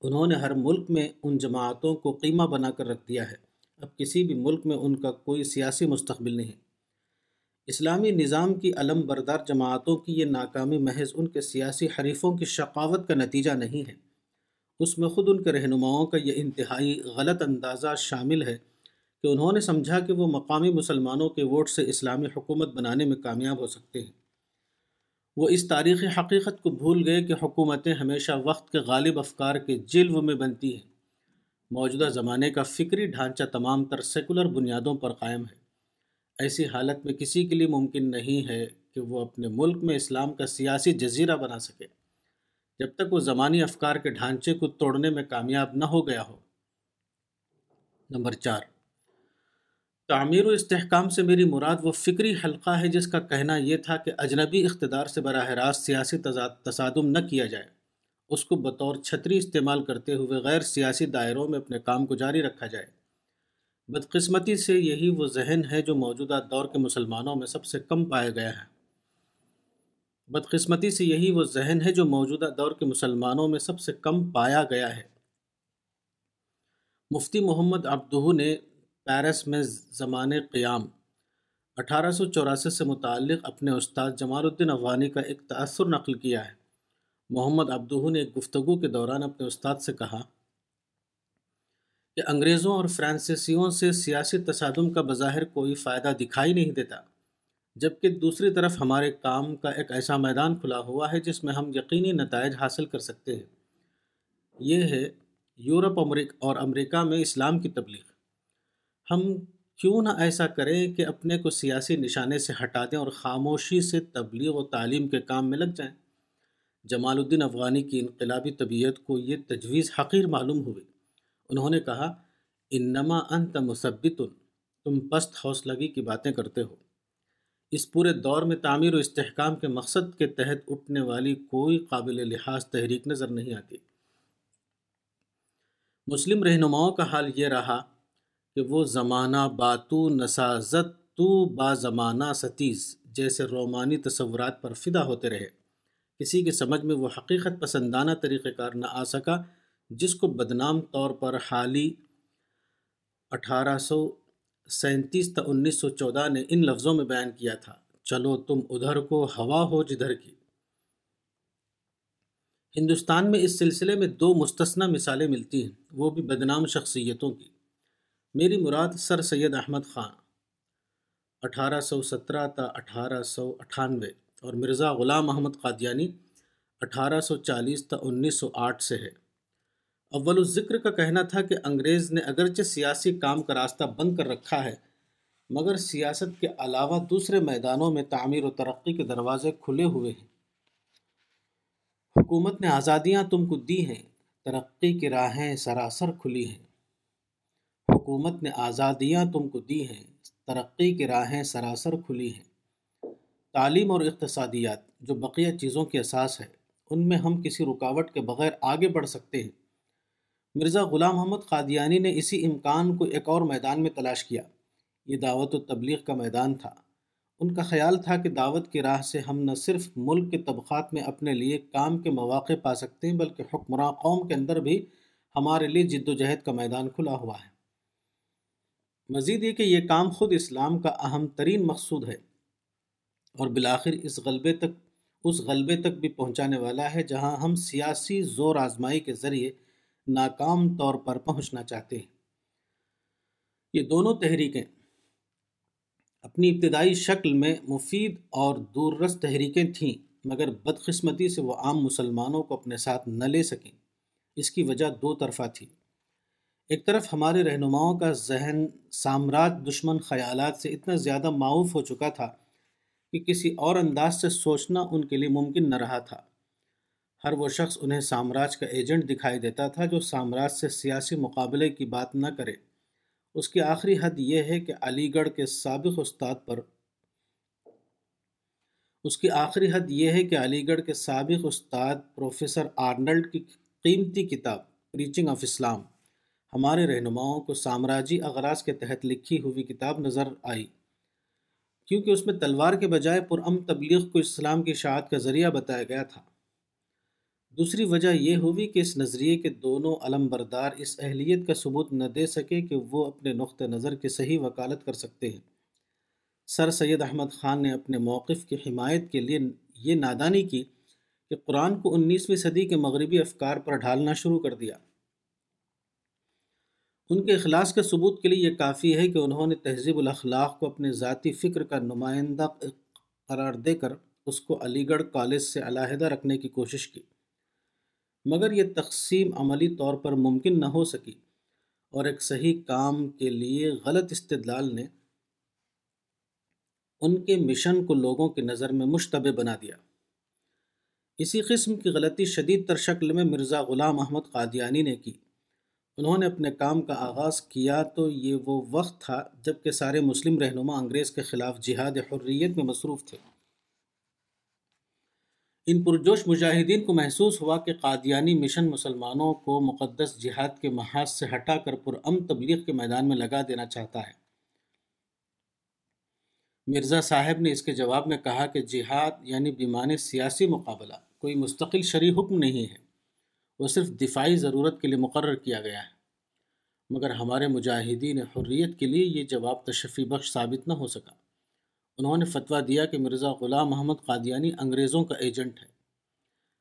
انہوں نے ہر ملک میں ان جماعتوں کو قیمہ بنا کر رکھ دیا ہے۔ اب کسی بھی ملک میں ان کا کوئی سیاسی مستقبل نہیں۔ اسلامی نظام کی علم بردار جماعتوں کی یہ ناکامی محض ان کے سیاسی حریفوں کی شقاوت کا نتیجہ نہیں ہے۔ اس میں خود ان کے رہنماؤں کا یہ انتہائی غلط اندازہ شامل ہے کہ انہوں نے سمجھا کہ وہ مقامی مسلمانوں کے ووٹ سے اسلامی حکومت بنانے میں کامیاب ہو سکتے ہیں۔ وہ اس تاریخی حقیقت کو بھول گئے کہ حکومتیں ہمیشہ وقت کے غالب افکار کے جلو میں بنتی ہیں۔ موجودہ زمانے کا فکری ڈھانچہ تمام تر سیکولر بنیادوں پر قائم ہے۔ ایسی حالت میں کسی کے لیے ممکن نہیں ہے کہ وہ اپنے ملک میں اسلام کا سیاسی جزیرہ بنا سکے۔ جب تک وہ زمانی افکار کے ڈھانچے کو توڑنے میں کامیاب نہ ہو گیا ہو۔ نمبر چار، تعمیر و استحکام سے میری مراد وہ فکری حلقہ ہے جس کا کہنا یہ تھا کہ اجنبی اقتدار سے براہ راست سیاسی تصادم نہ کیا جائے۔ اس کو بطور چھتری استعمال کرتے ہوئے غیر سیاسی دائروں میں اپنے کام کو جاری رکھا جائے۔ بدقسمتی سے یہی وہ ذہن ہے جو موجودہ دور کے مسلمانوں میں سب سے کم پایا گیا ہے بدقسمتی سے یہی وہ ذہن ہے جو موجودہ دور کے مسلمانوں میں سب سے کم پایا گیا ہے۔ مفتی محمد عبدہ نے پیرس میں زمان قیام، اٹھارہ سو چوراسی سے متعلق اپنے استاد جمال الدین افغانی کا ایک تأثر نقل کیا ہے۔ محمد عبدہ نے ایک گفتگو کے دوران اپنے استاد سے کہا کہ انگریزوں اور فرانسیسیوں سے سیاسی تصادم کا بظاہر کوئی فائدہ دکھائی نہیں دیتا۔ جبکہ دوسری طرف ہمارے کام کا ایک ایسا میدان کھلا ہوا ہے جس میں ہم یقینی نتائج حاصل کر سکتے ہیں۔ یہ ہے یورپ اور امریکہ میں اسلام کی تبلیغ۔ ہم کیوں نہ ایسا کریں کہ اپنے کو سیاسی نشانے سے ہٹا دیں اور خاموشی سے تبلیغ و تعلیم کے کام میں لگ جائیں۔ جمال الدین افغانی کی انقلابی طبیعت کو یہ تجویز حقیر معلوم ہوئی۔ انہوں نے کہا، انما انت مثبت، تم پست حوصلگی کی باتیں کرتے ہو۔ اس پورے دور میں تعمیر و استحکام کے مقصد کے تحت اٹھنے والی کوئی قابل لحاظ تحریک نظر نہیں آتی۔ مسلم رہنماؤں کا حال یہ رہا کہ وہ زمانہ باتو نسازت تو با زمانہ ستیز جیسے رومانی تصورات پر فدا ہوتے رہے۔ کسی کی سمجھ میں وہ حقیقت پسندانہ طریقہ کار نہ آ سکا جس کو بدنام طور پر حالی اٹھارہ سو سینتیس تا انیس سو چودہ نے ان لفظوں میں بیان کیا تھا۔ چلو تم ادھر کو ہوا ہو جدھر کی۔ ہندوستان میں اس سلسلے میں دو مستثنہ مثالیں ملتی ہیں، وہ بھی بدنام شخصیتوں کی۔ میری مراد سر سید احمد خان، اٹھارہ سو سترہ تا اٹھارہ سو اٹھانوے، اور مرزا غلام محمد قادیانی اٹھارہ سو چالیس تا انیس سو آٹھ سے ہے۔ اول الذکر کا کہنا تھا کہ انگریز نے اگرچہ سیاسی کام کا راستہ بند کر رکھا ہے، مگر سیاست کے علاوہ دوسرے میدانوں میں تعمیر و ترقی کے دروازے کھلے ہوئے ہیں۔ حکومت نے آزادیاں تم کو دی ہیں، ترقی کی راہیں سراسر کھلی ہیں۔ حکومت نے آزادیاں تم کو دی ہیں، ترقی کی راہیں سراسر کھلی ہیں۔ تعلیم اور اقتصادیات، جو بقیہ چیزوں کی اساس ہے، ان میں ہم کسی رکاوٹ کے بغیر آگے بڑھ سکتے ہیں۔ مرزا غلام محمد قادیانی نے اسی امکان کو ایک اور میدان میں تلاش کیا۔ یہ دعوت و تبلیغ کا میدان تھا۔ ان کا خیال تھا کہ دعوت کی راہ سے ہم نہ صرف ملک کے طبقات میں اپنے لیے کام کے مواقع پا سکتے ہیں، بلکہ حکمراں قوم کے اندر بھی ہمارے لیے جد و جہد کا میدان کھلا ہوا ہے۔ مزید یہ کہ یہ کام خود اسلام کا اہم ترین مقصود ہے اور بالآخر اس غلبے تک، اس غلبے تک بھی پہنچانے والا ہے جہاں ہم سیاسی زور آزمائی کے ذریعے ناکام طور پر پہنچنا چاہتے ہیں۔ یہ دونوں تحریکیں اپنی ابتدائی شکل میں مفید اور دور رس تحریکیں تھیں، مگر بدقسمتی سے وہ عام مسلمانوں کو اپنے ساتھ نہ لے سکیں۔ اس کی وجہ دو طرفہ تھی۔ ایک طرف ہمارے رہنماؤں کا ذہن سامراج دشمن خیالات سے اتنا زیادہ معاوف ہو چکا تھا کہ کسی اور انداز سے سوچنا ان کے لیے ممکن نہ رہا تھا۔ ہر وہ شخص انہیں سامراج کا ایجنٹ دکھائی دیتا تھا جو سامراج سے سیاسی مقابلے کی بات نہ کرے۔ اس کی آخری حد یہ ہے کہ علی گڑھ کے سابق استاد پر اس کی آخری حد یہ ہے کہ علی گڑھ کے سابق استاد پروفیسر آرنلڈ کی قیمتی کتاب پریچنگ آف اسلام ہمارے رہنماؤں کو سامراجی اغراض کے تحت لکھی ہوئی کتاب نظر آئی۔ کیونکہ اس میں تلوار کے بجائے پرام تبلیغ کو اسلام کی اشاعت کا ذریعہ بتایا گیا تھا۔ دوسری وجہ یہ ہوئی کہ اس نظریے کے دونوں علم بردار اس اہلیت کا ثبوت نہ دے سکے کہ وہ اپنے نقطہ نظر کی صحیح وکالت کر سکتے ہیں۔ سر سید احمد خان نے اپنے موقف کی حمایت کے لیے یہ نادانی کی کہ قرآن کو انیسویں صدی کے مغربی افکار پر ڈھالنا شروع کر دیا۔ ان کے اخلاص کے ثبوت کے لیے یہ کافی ہے کہ انہوں نے تہذیب الاخلاق کو اپنے ذاتی فکر کا نمائندہ قرار دے کر اس کو علی گڑھ کالج سے علیحدہ رکھنے کی کوشش کی۔ مگر یہ تقسیم عملی طور پر ممکن نہ ہو سکی اور ایک صحیح کام کے لیے غلط استدلال نے ان کے مشن کو لوگوں کی نظر میں مشتبہ بنا دیا۔ اسی قسم کی غلطی شدید تر شکل میں مرزا غلام احمد قادیانی نے کی۔ انہوں نے اپنے کام کا آغاز کیا تو یہ وہ وقت تھا جبکہ سارے مسلم رہنما انگریز کے خلاف جہاد حریت میں مصروف تھے۔ ان پرجوش مجاہدین کو محسوس ہوا کہ قادیانی مشن مسلمانوں کو مقدس جہاد کے محاذ سے ہٹا کر پرام تبلیغ کے میدان میں لگا دینا چاہتا ہے۔ مرزا صاحب نے اس کے جواب میں کہا کہ جہاد یعنی بیمان سیاسی مقابلہ، کوئی مستقل شرعی حکم نہیں ہے۔ وہ صرف دفاعی ضرورت کے لیے مقرر کیا گیا ہے۔ مگر ہمارے مجاہدین حریت کے لیے یہ جواب تشفی بخش ثابت نہ ہو سکا۔ انہوں نے فتویٰ دیا کہ مرزا غلام محمد قادیانی انگریزوں کا ایجنٹ ہے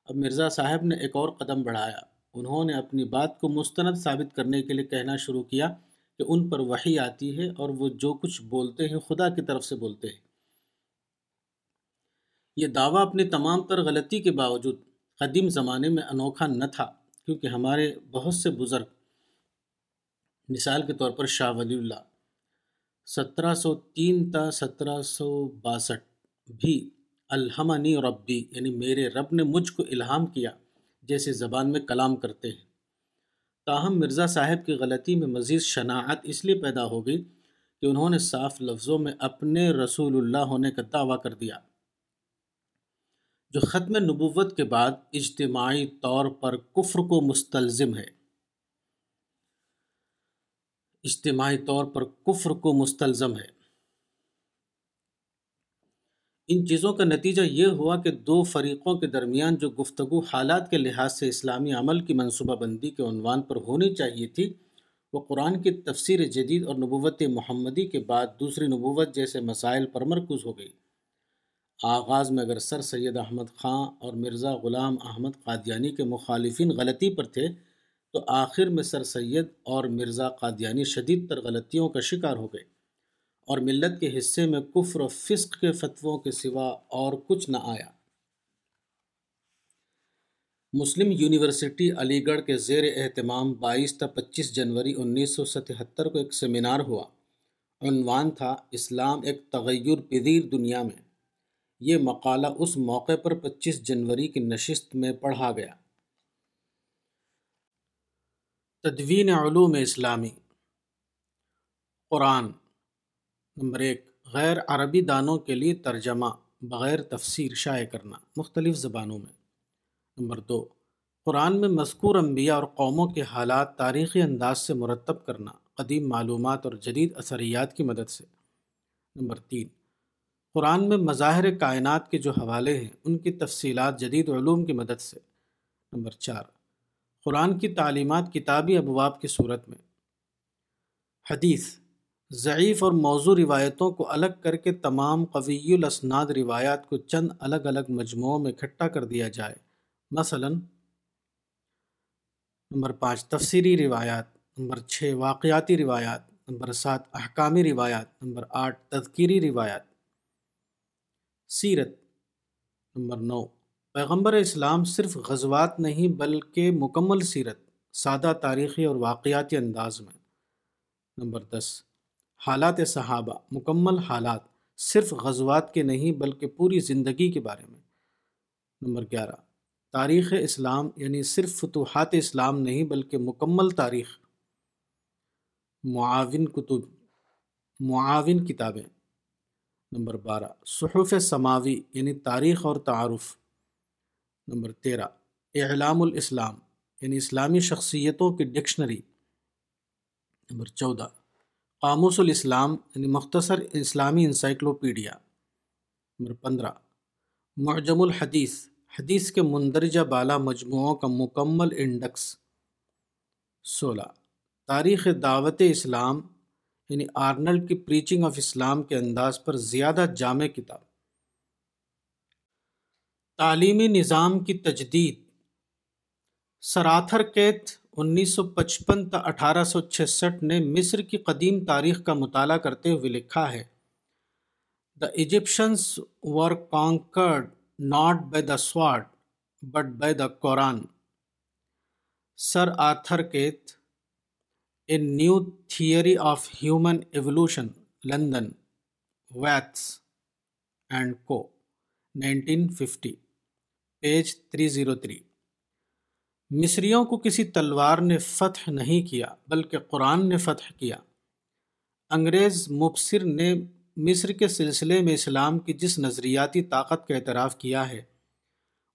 اب مرزا صاحب نے ایک اور قدم بڑھایا۔ انہوں نے اپنی بات کو مستند ثابت کرنے کے لیے کہنا شروع کیا کہ ان پر وحی آتی ہے اور وہ جو کچھ بولتے ہیں خدا کی طرف سے بولتے ہیں۔ یہ دعویٰ اپنی تمام تر غلطی کے باوجود قدیم زمانے میں انوکھا نہ تھا، کیونکہ ہمارے بہت سے بزرگ مثال کے طور پر شاہ ولی اللہ سترہ سو تین تا سترہ سو باسٹھ بھی الحمنی ربی یعنی میرے رب نے مجھ کو الہام کیا، جیسے زبان میں کلام کرتے ہیں۔ تاہم، مرزا صاحب کی غلطی میں مزید شناعت اس لیے پیدا ہو گئی کہ انہوں نے صاف لفظوں میں اپنے رسول اللہ ہونے کا دعویٰ کر دیا۔ جو ختم نبوت کے بعد اجتماعی طور پر کفر کو مستلزم ہے۔ اجتماعی طور پر کفر کو مستلزم ہے۔ ان چیزوں کا نتیجہ یہ ہوا کہ دو فریقوں کے درمیان جو گفتگو حالات کے لحاظ سے اسلامی عمل کی منصوبہ بندی کے عنوان پر ہونی چاہیے تھی، وہ قرآن کی تفسیر جدید اور نبوت محمدی کے بعد دوسری نبوت جیسے مسائل پر مرکوز ہو گئی۔ آغاز میں اگر سر سید احمد خان اور مرزا غلام احمد قادیانی کے مخالفین غلطی پر تھے تو آخر میں سر سید اور مرزا قادیانی شدید تر غلطیوں کا شکار ہو گئے اور ملت کے حصے میں کفر و فسق کے فتووں کے سوا اور کچھ نہ آیا۔ مسلم یونیورسٹی علی گڑھ کے زیر اہتمام بائیس تا پچیس جنوری انیس سو ستہتر کو ایک سیمینار ہوا۔ عنوان تھا اسلام ایک تغیر پذیر دنیا میں۔ یہ مقالہ اس موقع پر پچیس جنوری کی نشست میں پڑھا گیا۔ تدوین علوم اسلامی۔ قرآن نمبر ایک، غیر عربی دانوں کے لیے ترجمہ بغیر تفسیر شائع کرنا، مختلف زبانوں میں۔ نمبر دو، قرآن میں مذکور انبیاء اور قوموں کے حالات تاریخی انداز سے مرتب کرنا، قدیم معلومات اور جدید اثریات کی مدد سے۔ نمبر تین، قرآن میں مظاہر کائنات کے جو حوالے ہیں، ان کی تفصیلات جدید علوم کی مدد سے۔ نمبر چار قرآن کی تعلیمات کتابی ابواب کی صورت میں۔ حدیث، ضعیف اور موضوع روایتوں کو الگ کر کے تمام قوی الاسناد روایات کو چند الگ الگ مجموعوں میں اکٹھا کر دیا جائے۔ مثلا، نمبر پانچ، تفسیری روایات، نمبر چھ، واقعاتی روایات، نمبر سات، احکامی روایات، نمبر آٹھ، تذکیری روایات۔ سیرت، نمبر نو پیغمبر اسلام صرف غزوات نہیں بلکہ مکمل سیرت، سادہ تاریخی اور واقعاتی انداز میں۔ نمبر دس، حالات صحابہ، مکمل حالات صرف غزوات کے نہیں بلکہ پوری زندگی کے بارے میں۔ نمبر گیارہ، تاریخ اسلام یعنی صرف فتوحات اسلام نہیں بلکہ مکمل تاریخ۔ معاون کتب، معاون کتابیں۔ نمبر بارہ، صحف سماوی یعنی تاریخ اور تعارف۔ نمبر تیرہ۔ اعلام الاسلام یعنی اسلامی شخصیتوں کی ڈکشنری۔ نمبر چودہ۔ قاموس الاسلام یعنی مختصر اسلامی انسائکلوپیڈیا۔ نمبر پندرہ۔ معجم الحدیث، حدیث کے مندرجہ بالا مجموعوں کا مکمل انڈکس سولہ۔ تاریخ دعوت اسلام یعنی آرنلڈ کی پریچنگ آف اسلام کے انداز پر زیادہ جامع کتاب۔ تعلیمی نظام کی تجدید۔ سراتھر کیتھ انیس سو پچپن تا اٹھارہ سو چھسٹھ نے مصر کی قدیم تاریخ کا مطالعہ کرتے ہوئے لکھا ہے the Egyptians were conquered not by the sword but by the Quran sir Arthur Keith a new theory of human evolution London Watts and co nineteen fifty page 303 مصریوں کو کسی تلوار نے فتح نہیں کیا، بلکہ قرآن نے فتح کیا۔ انگریز مبصر نے مصر کے سلسلے میں اسلام کی جس نظریاتی طاقت کا اعتراف کیا ہے،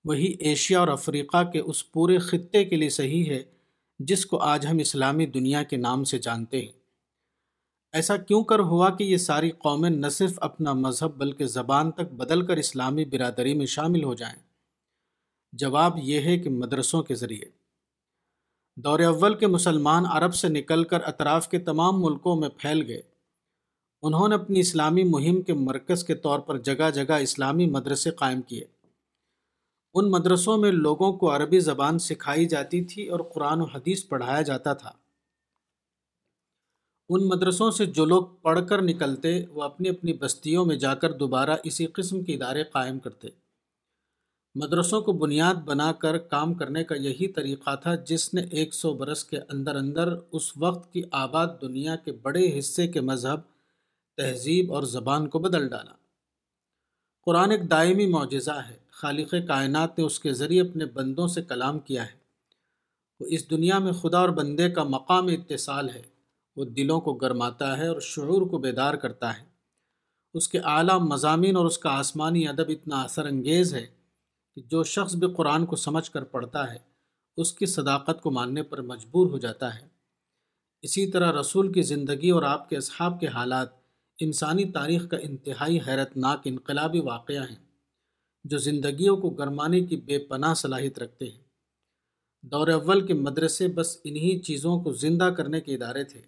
وہی ایشیا اور افریقہ کے اس پورے خطے کے لیے صحیح ہے، جس کو آج ہم اسلامی دنیا کے نام سے جانتے ہیں۔ ایسا کیوں کر ہوا کہ یہ ساری قومیں نہ صرف اپنا مذہب بلکہ زبان تک بدل کر اسلامی برادری میں شامل ہو جائیں؟ جواب یہ ہے کہ مدرسوں کے ذریعے۔ دور اول کے مسلمان عرب سے نکل کر اطراف کے تمام ملکوں میں پھیل گئے۔ انہوں نے اپنی اسلامی مہم کے مرکز کے طور پر جگہ جگہ اسلامی مدرسے قائم کیے۔ ان مدرسوں میں لوگوں کو عربی زبان سکھائی جاتی تھی اور قرآن و حدیث پڑھایا جاتا تھا۔ ان مدرسوں سے جو لوگ پڑھ کر نکلتے، وہ اپنی اپنی بستیوں میں جا کر دوبارہ اسی قسم کے ادارے قائم کرتے۔ مدرسوں کو بنیاد بنا کر کام کرنے کا یہی طریقہ تھا جس نے ایک سو برس کے اندر اندر اس وقت کی آباد دنیا کے بڑے حصے کے مذہب، تہذیب اور زبان کو بدل ڈالا۔ قرآن ایک دائمی معجزہ ہے۔ خالق کائنات نے اس کے ذریعے اپنے بندوں سے کلام کیا ہے۔ وہ اس دنیا میں خدا اور بندے کا مقام اتصال ہے۔ وہ دلوں کو گرماتا ہے اور شعور کو بیدار کرتا ہے۔ اس کے اعلیٰ مضامین اور اس کا آسمانی ادب اتنا اثر انگیز ہے کہ جو شخص بھی قرآن کو سمجھ کر پڑھتا ہے، اس کی صداقت کو ماننے پر مجبور ہو جاتا ہے۔ اسی طرح رسول کی زندگی اور آپ کے اصحاب کے حالات انسانی تاریخ کا انتہائی حیرت ناک انقلابی واقعہ ہیں، جو زندگیوں کو گرمانے کی بے پناہ صلاحیت رکھتے ہیں۔ دور اول کے مدرسے بس انہی چیزوں کو زندہ کرنے کے ادارے تھے۔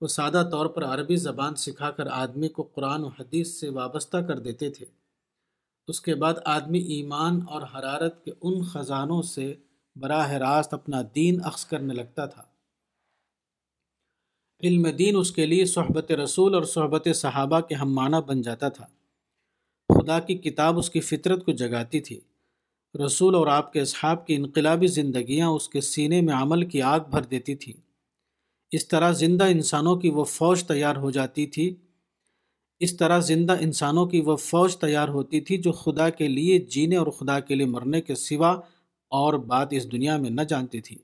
وہ سادہ طور پر عربی زبان سکھا کر آدمی کو قرآن و حدیث سے وابستہ کر دیتے تھے۔ اس کے بعد آدمی ایمان اور حرارت کے ان خزانوں سے براہ راست اپنا دین اخذ کرنے لگتا تھا۔ علم دین اس کے لیے صحبت رسول اور صحبت صحابہ کے ہم معنی بن جاتا تھا۔ خدا کی کتاب اس کی فطرت کو جگاتی تھی۔ رسول اور آپ کے اصحاب کی انقلابی زندگیاں اس کے سینے میں عمل کی آگ بھر دیتی تھیں۔ اس طرح زندہ انسانوں کی وہ فوج تیار ہو جاتی تھی۔ اس طرح زندہ انسانوں کی وہ فوج تیار ہوتی تھی جو خدا کے لیے جینے اور خدا کے لیے مرنے کے سوا اور بات اس دنیا میں نہ جانتی تھی۔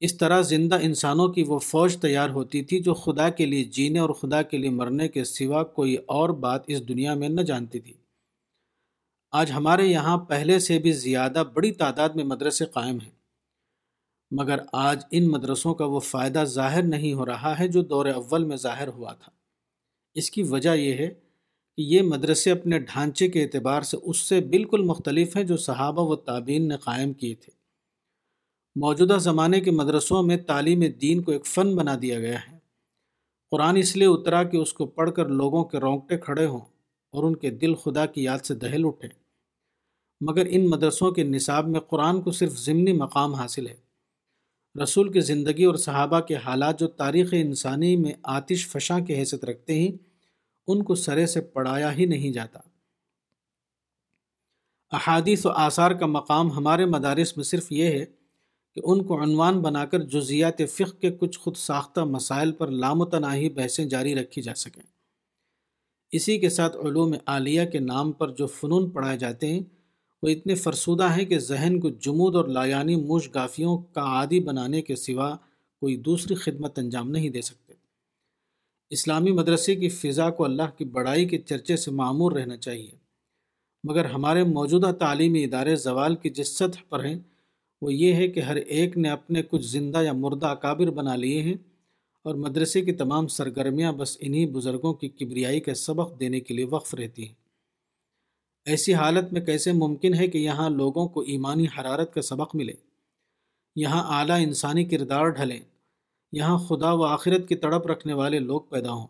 اس طرح زندہ انسانوں کی وہ فوج تیار ہوتی تھی جو خدا کے لیے جینے اور خدا کے لیے مرنے کے سوا کوئی اور بات اس دنیا میں نہ جانتی تھی۔ آج ہمارے یہاں پہلے سے بھی زیادہ بڑی تعداد میں مدرسے قائم ہیں۔ مگر آج ان مدرسوں کا وہ فائدہ ظاہر نہیں ہو رہا ہے جو دور اول میں ظاہر ہوا تھا۔ اس کی وجہ یہ ہے کہ یہ مدرسے اپنے ڈھانچے کے اعتبار سے اس سے بالکل مختلف ہیں جو صحابہ و تعبین نے قائم کیے تھے۔ موجودہ زمانے کے مدرسوں میں تعلیم دین کو ایک فن بنا دیا گیا ہے۔ قرآن اس لیے اترا کہ اس کو پڑھ کر لوگوں کے رونگٹے کھڑے ہوں اور ان کے دل خدا کی یاد سے دہل اٹھے۔ مگر ان مدرسوں کے نصاب میں قرآن کو صرف ضمنی مقام حاصل ہے۔ رسول کی زندگی اور صحابہ کے حالات جو تاریخ انسانی میں آتش فشاں کی حیثیت رکھتے ہیں، ان کو سرے سے پڑھایا ہی نہیں جاتا۔ احادیث و آثار کا مقام ہمارے مدارس میں صرف یہ ہے کہ ان کو عنوان بنا کر جزیات فقہ کے کچھ خود ساختہ مسائل پر لامتناہی بحثیں جاری رکھی جا سکیں۔ اسی کے ساتھ علوم عالیہ کے نام پر جو فنون پڑھائے جاتے ہیں وہ اتنے فرسودہ ہیں کہ ذہن کو جمود اور لایانی موش گافیوں کا عادی بنانے کے سوا کوئی دوسری خدمت انجام نہیں دے سکتے۔ اسلامی مدرسے کی فضا کو اللہ کی بڑائی کے چرچے سے معمور رہنا چاہیے۔ مگر ہمارے موجودہ تعلیمی ادارے زوال کی جس سطح پر ہیں، وہ یہ ہے کہ ہر ایک نے اپنے کچھ زندہ یا مردہ اکابر بنا لیے ہیں اور مدرسے کی تمام سرگرمیاں بس انہی بزرگوں کی کبریائی کا سبق دینے کے لیے وقف رہتی ہیں۔ ایسی حالت میں کیسے ممکن ہے کہ یہاں لوگوں کو ایمانی حرارت کا سبق ملے؟ یہاں اعلیٰ انسانی کردار ڈھلیں، یہاں خدا و آخرت کی تڑپ رکھنے والے لوگ پیدا ہوں۔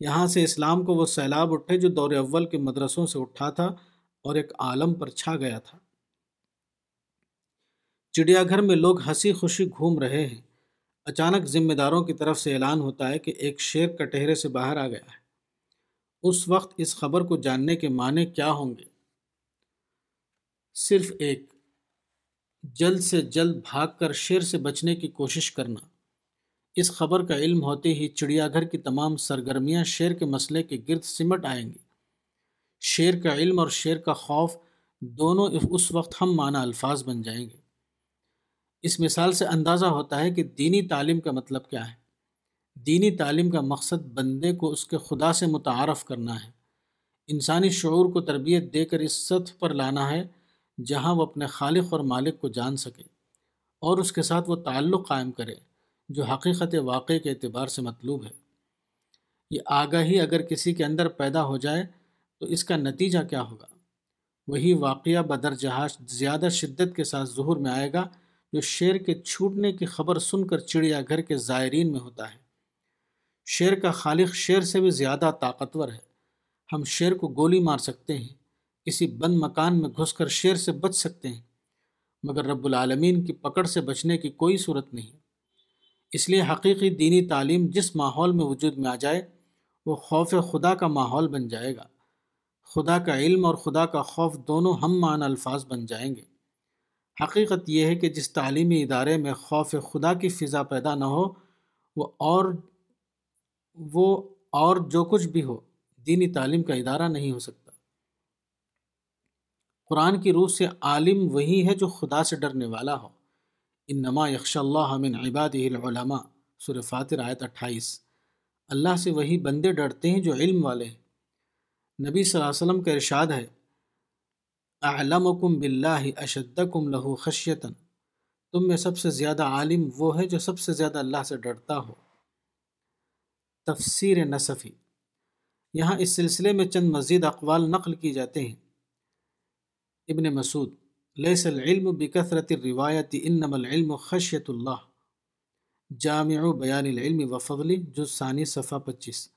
یہاں سے اسلام کو وہ سیلاب اٹھے جو دور اول کے مدرسوں سے اٹھا تھا اور ایک عالم پر چھا گیا تھا۔ چڑیا گھر میں لوگ ہنسی خوشی گھوم رہے ہیں۔ اچانک ذمہ داروں کی طرف سے اعلان ہوتا ہے کہ ایک شیر کٹہرے سے باہر آ گیا ہے۔ اس وقت اس خبر کو جاننے کے معنی کیا ہوں گے؟ صرف ایک، جلد سے جلد بھاگ کر شیر سے بچنے کی کوشش کرنا۔ اس خبر کا علم ہوتے ہی چڑیا گھر کی تمام سرگرمیاں شیر کے مسئلے کے گرد سمٹ آئیں گی۔ شیر کا علم اور شیر کا خوف دونوں اس وقت ہم معنی الفاظ بن جائیں گے۔ اس مثال سے اندازہ ہوتا ہے کہ دینی تعلیم کا مطلب کیا ہے۔ دینی تعلیم کا مقصد بندے کو اس کے خدا سے متعارف کرنا ہے۔ انسانی شعور کو تربیت دے کر اس سطح پر لانا ہے جہاں وہ اپنے خالق اور مالک کو جان سکے اور اس کے ساتھ وہ تعلق قائم کرے جو حقیقت واقع کے اعتبار سے مطلوب ہے۔ یہ آگاہی اگر کسی کے اندر پیدا ہو جائے تو اس کا نتیجہ کیا ہوگا؟ وہی واقعہ بدر جہاز زیادہ شدت کے ساتھ ظہور میں آئے گا جو شیر کے چھوٹنے کی خبر سن کر چڑیا گھر کے زائرین میں ہوتا ہے۔ شیر کا خالق شیر سے بھی زیادہ طاقتور ہے۔ ہم شیر کو گولی مار سکتے ہیں کسی بند مکان میں گھس کر شیر سے بچ سکتے ہیں، مگر رب العالمین کی پکڑ سے بچنے کی کوئی صورت نہیں۔ اس لیے حقیقی دینی تعلیم جس ماحول میں وجود میں آ جائے، وہ خوف خدا کا ماحول بن جائے گا۔ خدا کا علم اور خدا کا خوف دونوں ہم مان الفاظ بن جائیں گے۔ حقیقت یہ ہے کہ جس تعلیمی ادارے میں خوف خدا کی فضا پیدا نہ ہو، وہ اور وہ اور جو کچھ بھی ہو، دینی تعلیم کا ادارہ نہیں ہو سکتا۔ قرآن کی روح سے عالم وہی ہے جو خدا سے ڈرنے والا ہو۔ ان نما یکش اللہ من عباد العلماء سر فاتر آیت اٹھائیس۔ اللہ سے وہی بندے ڈرتے ہیں جو علم والے ہیں۔ نبی صلی اللہ علیہ وسلم کا ارشاد ہے، اعلمکم باللہ اشدکم لہو خشیتاً۔ تم میں سب سے زیادہ عالم وہ ہے جو سب سے زیادہ اللہ سے ڈرتا ہو۔ تفسیر نصفی۔ یہاں اس سلسلے میں چند مزید اقوال نقل کی جاتے ہیں۔ ابن مسعود، لیس العلم بکثرت الروایت، انما العلم خشیت اللہ۔ جامع بیان العلم و فضلی جو ثانی صفحہ پچیس۔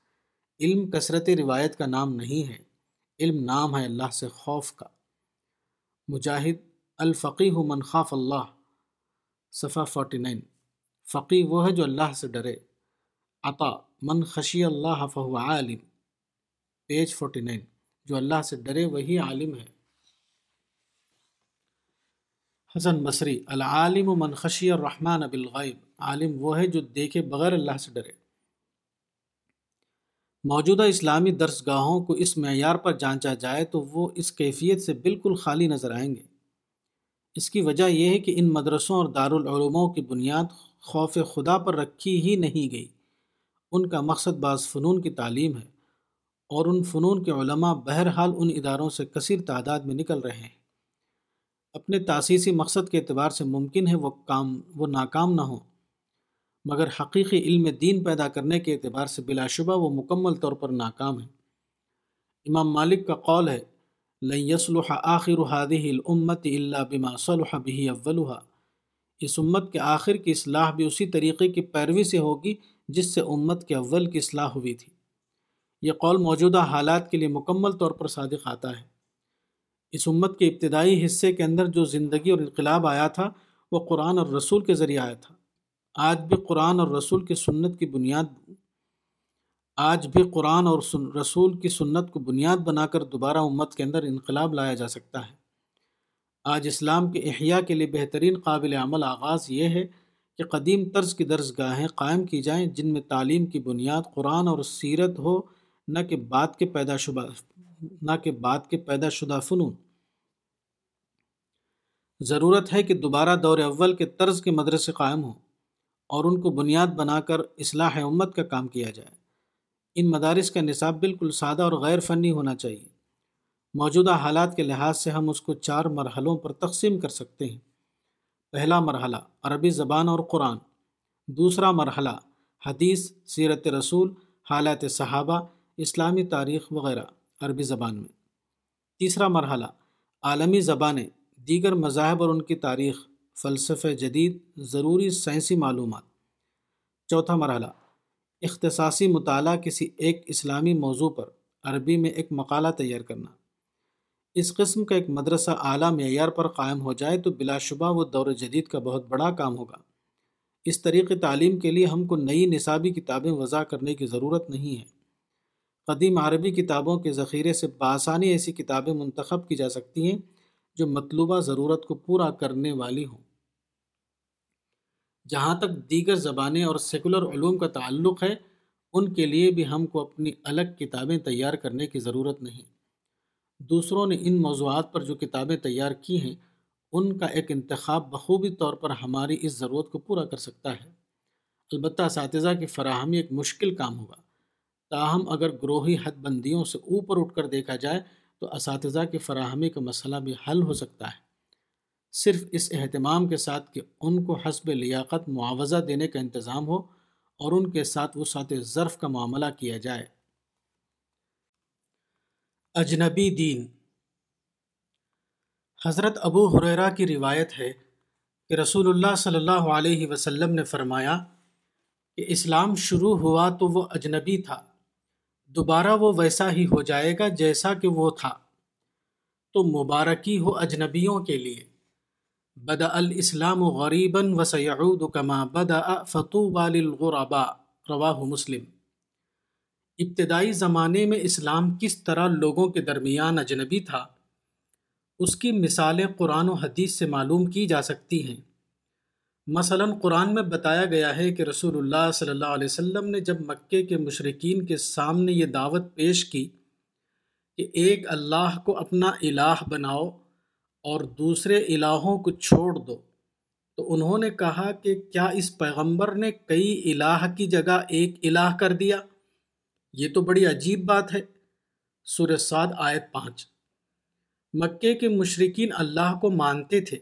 علم کثرت روایت کا نام نہیں ہے، علم نام ہے اللہ سے خوف کا۔ مجاہد الفقی من خاف اللہ۔ صفحہ 49 فقی وہ ہے جو اللہ سے ڈرے۔ عطا من خشی اللہ فہو عالم۔ پیج 49 جو اللہ سے ڈرے وہی عالم ہے۔ حسن بصری، العالم من خشی الرحمن بالغیب۔ عالم وہ ہے جو دیکھے بغیر اللہ سے ڈرے۔ موجودہ اسلامی درس گاہوں کو اس معیار پر جانچا جائے تو وہ اس کیفیت سے بالکل خالی نظر آئیں گے۔ اس کی وجہ یہ ہے کہ ان مدرسوں اور دارالعلوموں کی بنیاد خوف خدا پر رکھی ہی نہیں گئی۔ ان کا مقصد بعض فنون کی تعلیم ہے اور ان فنون کے علماء بہرحال ان اداروں سے کثیر تعداد میں نکل رہے ہیں۔ اپنے تاسیسی مقصد کے اعتبار سے ممکن ہے وہ کام، وہ ناکام نہ ہوں، مگر حقیقی علم دین پیدا کرنے کے اعتبار سے بلا شبہ وہ مکمل طور پر ناکام ہے امام مالک کا قول ہے، لن يصلح آخر هذه الامت الا بما صلح به اولها اس امت کے آخر کی اصلاح بھی اسی طریقے کی پیروی سے ہوگی جس سے امت کے اول کی اصلاح ہوئی تھی۔ یہ قول موجودہ حالات کے لیے مکمل طور پر صادق آتا ہے۔ اس امت کے ابتدائی حصے کے اندر جو زندگی اور انقلاب آیا تھا، وہ قرآن اور رسول کے ذریعے آیا تھا۔ آج بھی قرآن اور رسول کی سنت کی بنیاد، آج بھی قرآن اور رسول کی سنت کو بنیاد بنا کر دوبارہ امت کے اندر انقلاب لایا جا سکتا ہے۔ آج اسلام کے احیاء کے لیے بہترین قابل عمل آغاز یہ ہے کہ قدیم طرز کی درس گاہیں قائم کی جائیں جن میں تعلیم کی بنیاد قرآن اور سیرت ہو، نہ کہ بعد کے پیدا شدہ نہ کہ بعد کے پیدا شدہ فنون۔ ضرورت ہے کہ دوبارہ دور اول کے طرز کے مدرسے قائم ہوں اور ان کو بنیاد بنا کر اصلاح امت کا کام کیا جائے۔ ان مدارس کا نصاب بالکل سادہ اور غیر فنی ہونا چاہیے۔ موجودہ حالات کے لحاظ سے ہم اس کو چار مرحلوں پر تقسیم کر سکتے ہیں۔ پہلا مرحلہ عربی زبان اور قرآن، دوسرا مرحلہ حدیث، سیرت رسول حالات صحابہ، اسلامی تاریخ وغیرہ عربی زبان میں۔ تیسرا مرحلہ عالمی زبانیں، دیگر مذاہب اور ان کی تاریخ، فلسفہ جدید، ضروری سائنسی معلومات۔ چوتھا مرحلہ اختصاصی مطالعہ، کسی ایک اسلامی موضوع پر عربی میں ایک مقالہ تیار کرنا۔ اس قسم کا ایک مدرسہ اعلیٰ معیار پر قائم ہو جائے تو بلا شبہ وہ دور جدید کا بہت بڑا کام ہوگا۔ اس طریقے تعلیم کے لیے ہم کو نئی نصابی کتابیں وضع کرنے کی ضرورت نہیں ہے۔ قدیم عربی کتابوں کے ذخیرے سے بآسانی ایسی کتابیں منتخب کی جا سکتی ہیں جو مطلوبہ ضرورت کو پورا کرنے والی ہوں۔ جہاں تک دیگر زبانیں اور سیکولر علوم کا تعلق ہے، ان کے لیے بھی ہم کو اپنی الگ کتابیں تیار کرنے کی ضرورت نہیں۔ دوسروں نے ان موضوعات پر جو کتابیں تیار کی ہیں، ان کا ایک انتخاب بخوبی طور پر ہماری اس ضرورت کو پورا کر سکتا ہے۔ البتہ اساتذہ کی فراہمی ایک مشکل کام ہوگا۔ تاہم، اگر گروہی حد بندیوں سے اوپر اٹھ کر دیکھا جائے، تو اساتذہ کی فراہمی کا مسئلہ بھی حل ہو سکتا ہے۔ صرف اس اہتمام کے ساتھ کہ ان کو حسب لیاقت معاوضہ دینے کا انتظام ہو اور ان کے ساتھ وسعت ظرف کا معاملہ کیا جائے۔ اجنبی دین۔ حضرت ابو حریرہ کی روایت ہے کہ رسول اللہ صلی اللہ علیہ وسلم نے فرمایا کہ اسلام شروع ہوا تو وہ اجنبی تھا، دوبارہ وہ ویسا ہی ہو جائے گا جیسا کہ وہ تھا۔ تو مبارکی ہو اجنبیوں کے لیے۔ بدا الاسلام غریباً و کما بدا فتو للغرباء۔ رواہ مسلم۔ ابتدائی زمانے میں اسلام کس طرح لوگوں کے درمیان اجنبی تھا، اس کی مثالیں قرآن و حدیث سے معلوم کی جا سکتی ہیں۔ مثلا قرآن میں بتایا گیا ہے کہ رسول اللہ صلی اللہ علیہ وسلم نے جب مکے کے مشرقین کے سامنے یہ دعوت پیش کی کہ ایک اللہ کو اپنا الہ بناؤ اور دوسرے الہوں کو چھوڑ دو، تو انہوں نے کہا کہ کیا اس پیغمبر نے کئی الہ کی جگہ ایک الہ کر دیا؟ یہ تو بڑی عجیب بات ہے۔ سورہ سعد آیت پانچ۔ مکے کے مشرقین اللہ کو مانتے تھے۔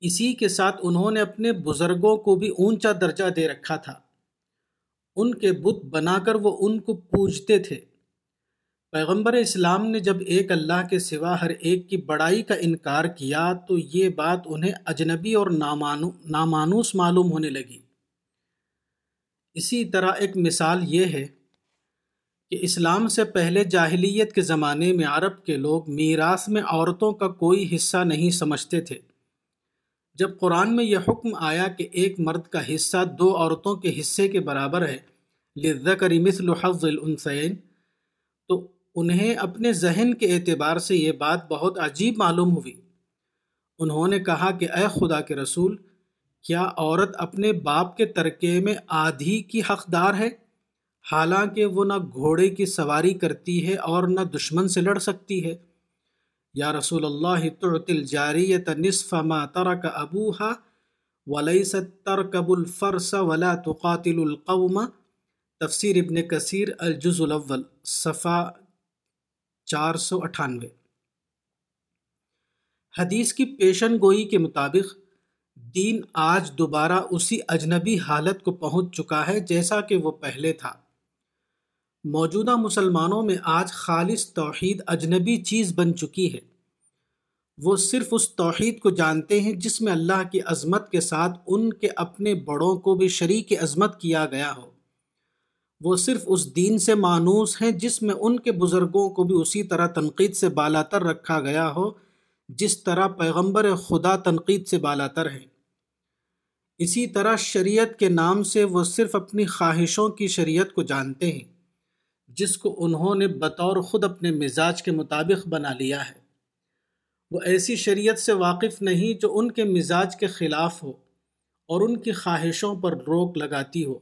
اسی کے ساتھ انہوں نے اپنے بزرگوں کو بھی اونچا درجہ دے رکھا تھا۔ ان کے بت بنا کر وہ ان کو پوجتے تھے۔ پیغمبر اسلام نے جب ایک اللہ کے سوا ہر ایک کی بڑائی کا انکار کیا تو یہ بات انہیں اجنبی اور نامانو، نامانوس معلوم ہونے لگی۔ اسی طرح ایک مثال یہ ہے کہ اسلام سے پہلے جاہلیت کے زمانے میں عرب کے لوگ میراث میں عورتوں کا کوئی حصہ نہیں سمجھتے تھے۔ جب قرآن میں یہ حکم آیا کہ ایک مرد کا حصہ دو عورتوں کے حصے کے برابر ہے لذکر مثل حظ الانثین تو انہیں اپنے ذہن کے اعتبار سے یہ بات بہت عجیب معلوم ہوئی۔ انہوں نے کہا کہ اے خدا کے رسول کیا عورت اپنے باپ کے ترکے میں آدھی کی حقدار ہے؟ حالانکہ وہ نہ گھوڑے کی سواری کرتی ہے اور نہ دشمن سے لڑ سکتی ہے۔ یا رسول اللہ تعطل جاریت نصف ما ترک ابوہا ولیست ترکب الفرس ولا تقاتل القوم۔ تفسیر ابن کثیر الجز الاول، صفحہ چار سو اٹھانوے۔ حدیث کی پیشن گوئی کے مطابق دین آج دوبارہ اسی اجنبی حالت کو پہنچ چکا ہے جیسا کہ وہ پہلے تھا۔ موجودہ مسلمانوں میں آج خالص توحید اجنبی چیز بن چکی ہے۔ وہ صرف اس توحید کو جانتے ہیں جس میں اللہ کی عظمت کے ساتھ ان کے اپنے بڑوں کو بھی شریک عظمت کیا گیا ہو۔ وہ صرف اس دین سے مانوس ہیں جس میں ان کے بزرگوں کو بھی اسی طرح تنقید سے بالاتر رکھا گیا ہو، جس طرح پیغمبر خدا تنقید سے بالاتر ہے اسی طرح شریعت کے نام سے وہ صرف اپنی خواہشوں کی شریعت کو جانتے ہیں، جس کو انہوں نے بطور خود اپنے مزاج کے مطابق بنا لیا ہے۔ وہ ایسی شریعت سے واقف نہیں جو ان کے مزاج کے خلاف ہو اور ان کی خواہشوں پر روک لگاتی ہو۔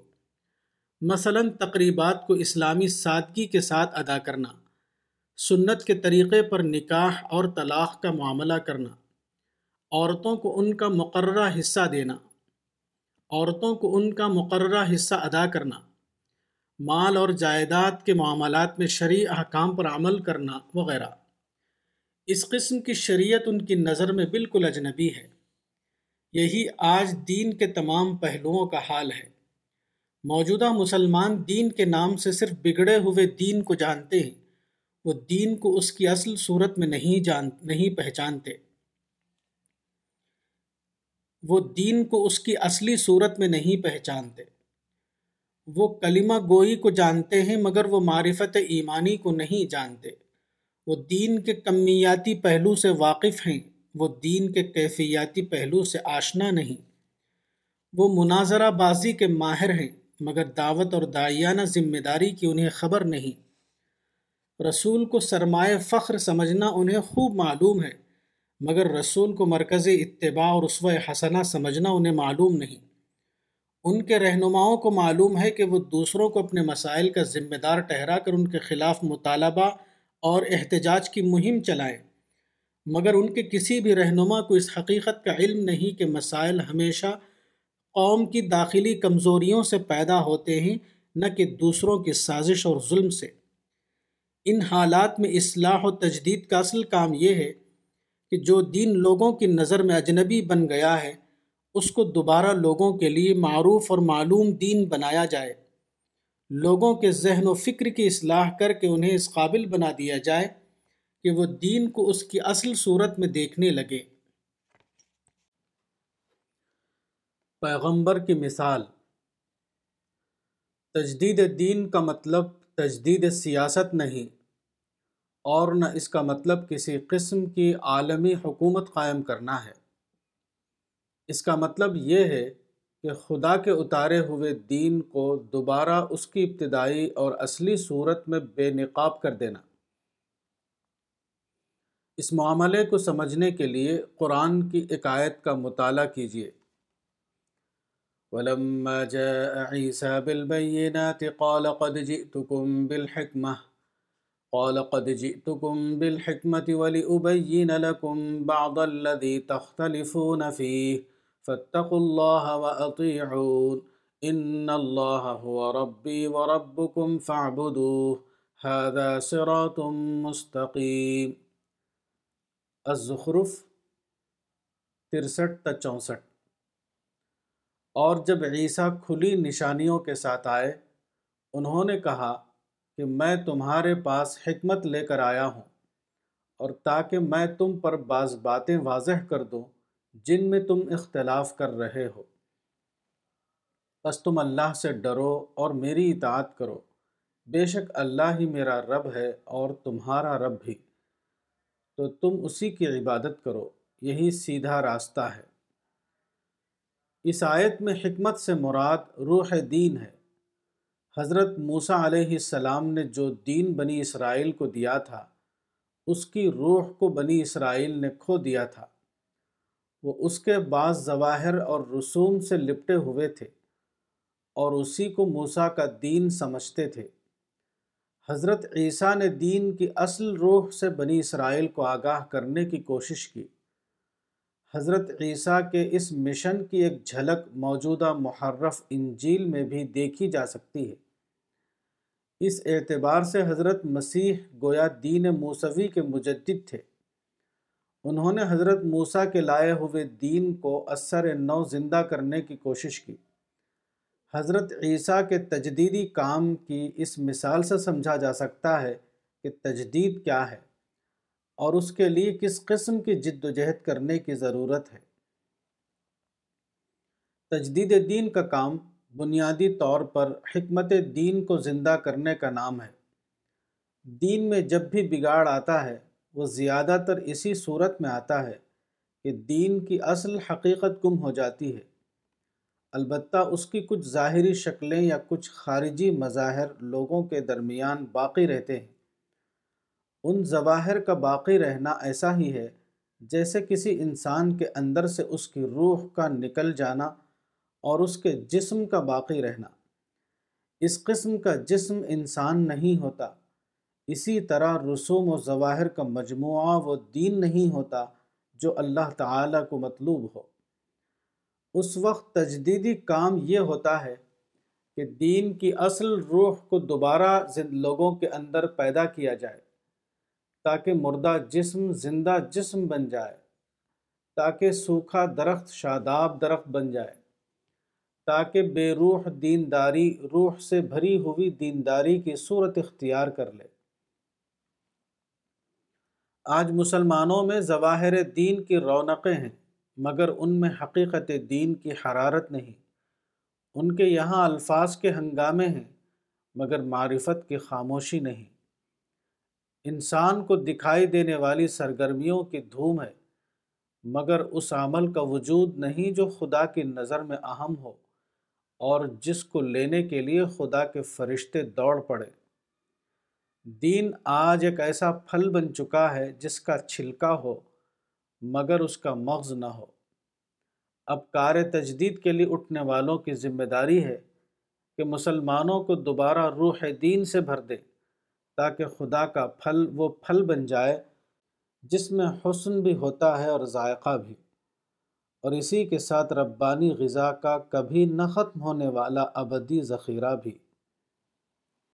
مثلا تقریبات کو اسلامی سادگی کے ساتھ ادا کرنا، سنت کے طریقے پر نکاح اور طلاق کا معاملہ کرنا، عورتوں کو ان کا مقررہ حصہ دینا۔ عورتوں کو ان کا مقررہ حصہ ادا کرنا، مال اور جائیداد کے معاملات میں شرعی احکام پر عمل کرنا وغیرہ۔ اس قسم کی شریعت ان کی نظر میں بالکل اجنبی ہے۔ یہی آج دین کے تمام پہلوؤں کا حال ہے۔ موجودہ مسلمان دین کے نام سے صرف بگڑے ہوئے دین کو جانتے ہیں، وہ دین کو اس کی اصل صورت میں نہیں جان، نہیں پہچانتے۔ وہ دین کو اس کی اصلی صورت میں نہیں پہچانتے۔ وہ کلمہ گوئی کو جانتے ہیں مگر وہ معرفت ایمانی کو نہیں جانتے۔ وہ دین کے کمیاتی پہلو سے واقف ہیں، وہ دین کے کیفیاتی پہلو سے آشنا نہیں۔ وہ مناظرہ بازی کے ماہر ہیں، مگر دعوت اور دائیانہ ذمہ داری کی انہیں خبر نہیں۔ رسول کو سرمایہ فخر سمجھنا انہیں خوب معلوم ہے۔ مگر رسول کو مرکز اتباع اور رسو حسنہ سمجھنا انہیں معلوم نہیں۔ ان کے رہنماؤں کو معلوم ہے کہ وہ دوسروں کو اپنے مسائل کا ذمہ دار ٹھہرا کر ان کے خلاف مطالبہ اور احتجاج کی مہم چلائیں۔ مگر ان کے کسی بھی رہنما کو اس حقیقت کا علم نہیں کہ مسائل ہمیشہ قوم کی داخلی کمزوریوں سے پیدا ہوتے ہیں، نہ کہ دوسروں کی سازش اور ظلم سے۔ ان حالات میں اصلاح و تجدید کا اصل کام یہ ہے کہ جو دین لوگوں کی نظر میں اجنبی بن گیا ہے، اس کو دوبارہ لوگوں کے لیے معروف اور معلوم دین بنایا جائے۔ لوگوں کے ذہن و فکر کی اصلاح کر کے انہیں اس قابل بنا دیا جائے کہ وہ دین کو اس کی اصل صورت میں دیکھنے لگے۔ پیغمبر کی مثال۔ تجدید دین کا مطلب تجدید سیاست نہیں۔ اور نہ اس کا مطلب کسی قسم کی عالمی حکومت قائم کرنا ہے۔ اس کا مطلب یہ ہے کہ خدا کے اتارے ہوئے دین کو دوبارہ اس کی ابتدائی اور اصلی صورت میں بے نقاب کر دینا۔ اس معاملے کو سمجھنے کے لیے قرآن کی عقائد کا مطالعہ کیجیے۔ ولما جاء عيسى بالبينات قال قد جئتكم بالحكمة قال قد جئتكم بالحكمة ولأبين لكم بعض الذي تختلفون فيه. فاتقوا الله وأطيعون. إن الله هو ربي وربكم فاعبدوه. هذا صراط مستقيم. الزخرف ترسٹھ تا چونسٹھ. اور جب عیسیٰ کھلی نشانیوں کے ساتھ آئے، انہوں نے کہا کہ میں تمہارے پاس حکمت لے کر آیا ہوں اور تاکہ میں تم پر بعض باتیں واضح کر دوں جن میں تم اختلاف کر رہے ہو۔ بس تم اللہ سے ڈرو اور میری اطاعت کرو۔ بے شک اللہ ہی میرا رب ہے اور تمہارا رب بھی۔ تو تم اسی کی عبادت کرو۔ یہی سیدھا راستہ ہے۔ اس آیت میں حکمت سے مراد روح دین ہے۔ حضرت موسیٰ علیہ السلام نے جو دین بنی اسرائیل کو دیا تھا، اس کی روح کو بنی اسرائیل نے کھو دیا تھا۔ وہ اس کے بعض ظواہر اور رسوم سے لپٹے ہوئے تھے اور اسی کو موسیٰ کا دین سمجھتے تھے۔ حضرت عیسیٰ نے دین کی اصل روح سے بنی اسرائیل کو آگاہ کرنے کی کوشش کی۔ حضرت عیسیٰ کے اس مشن کی ایک جھلک موجودہ محرف انجیل میں بھی دیکھی جا سکتی ہے۔ اس اعتبار سے حضرت مسیح گویا دین موسوی کے مجدد تھے۔ انہوں نے حضرت موسیٰ کے لائے ہوئے دین کو اثر نو زندہ کرنے کی کوشش کی۔ حضرت عیسیٰ کے تجدیدی کام کی اس مثال سے سمجھا جا سکتا ہے کہ تجدید کیا ہے۔ اور اس کے لیے کس قسم کی جد و جہد کرنے کی ضرورت ہے؟ تجدید دین کا کام بنیادی طور پر حکمت دین کو زندہ کرنے کا نام ہے۔ دین میں جب بھی بگاڑ آتا ہے، وہ زیادہ تر اسی صورت میں آتا ہے کہ دین کی اصل حقیقت گم ہو جاتی ہے۔ البتہ اس کی کچھ ظاہری شکلیں یا کچھ خارجی مظاہر لوگوں کے درمیان باقی رہتے ہیں۔ ان ظواہر کا باقی رہنا ایسا ہی ہے جیسے کسی انسان کے اندر سے اس کی روح کا نکل جانا اور اس کے جسم کا باقی رہنا۔ اس قسم کا جسم انسان نہیں ہوتا، اسی طرح رسوم و ظواہر کا مجموعہ وہ دین نہیں ہوتا جو اللہ تعالیٰ کو مطلوب ہو۔ اس وقت تجدیدی کام یہ ہوتا ہے کہ دین کی اصل روح کو دوبارہ لوگوں کے اندر پیدا کیا جائے۔ تاکہ مردہ جسم زندہ جسم بن جائے، تاکہ سوکھا درخت شاداب درخت بن جائے، تاکہ بے روح دینداری، روح سے بھری ہوئی دینداری کی صورت اختیار کر لے۔ آج مسلمانوں میں ظواہر دین کی رونقیں ہیں، مگر ان میں حقیقت دین کی حرارت نہیں۔ ان کے یہاں الفاظ کے ہنگامے ہیں، مگر معرفت کی خاموشی نہیں۔ انسان کو دکھائی دینے والی سرگرمیوں کی دھوم ہے، مگر اس عمل کا وجود نہیں جو خدا کی نظر میں اہم ہو اور جس کو لینے کے لیے خدا کے فرشتے دوڑ پڑے۔ دین آج ایک ایسا پھل بن چکا ہے جس کا چھلکا ہو، مگر اس کا مغز نہ ہو۔ اب کار تجدید کے لیے اٹھنے والوں کی ذمہ داری ہے کہ مسلمانوں کو دوبارہ روح دین سے بھر دے تاکہ خدا کا پھل وہ پھل بن جائے جس میں حسن بھی ہوتا ہے اور ذائقہ بھی۔ اور اسی کے ساتھ ربانی غذا کا کبھی نہ ختم ہونے والا ابدی ذخیرہ بھی۔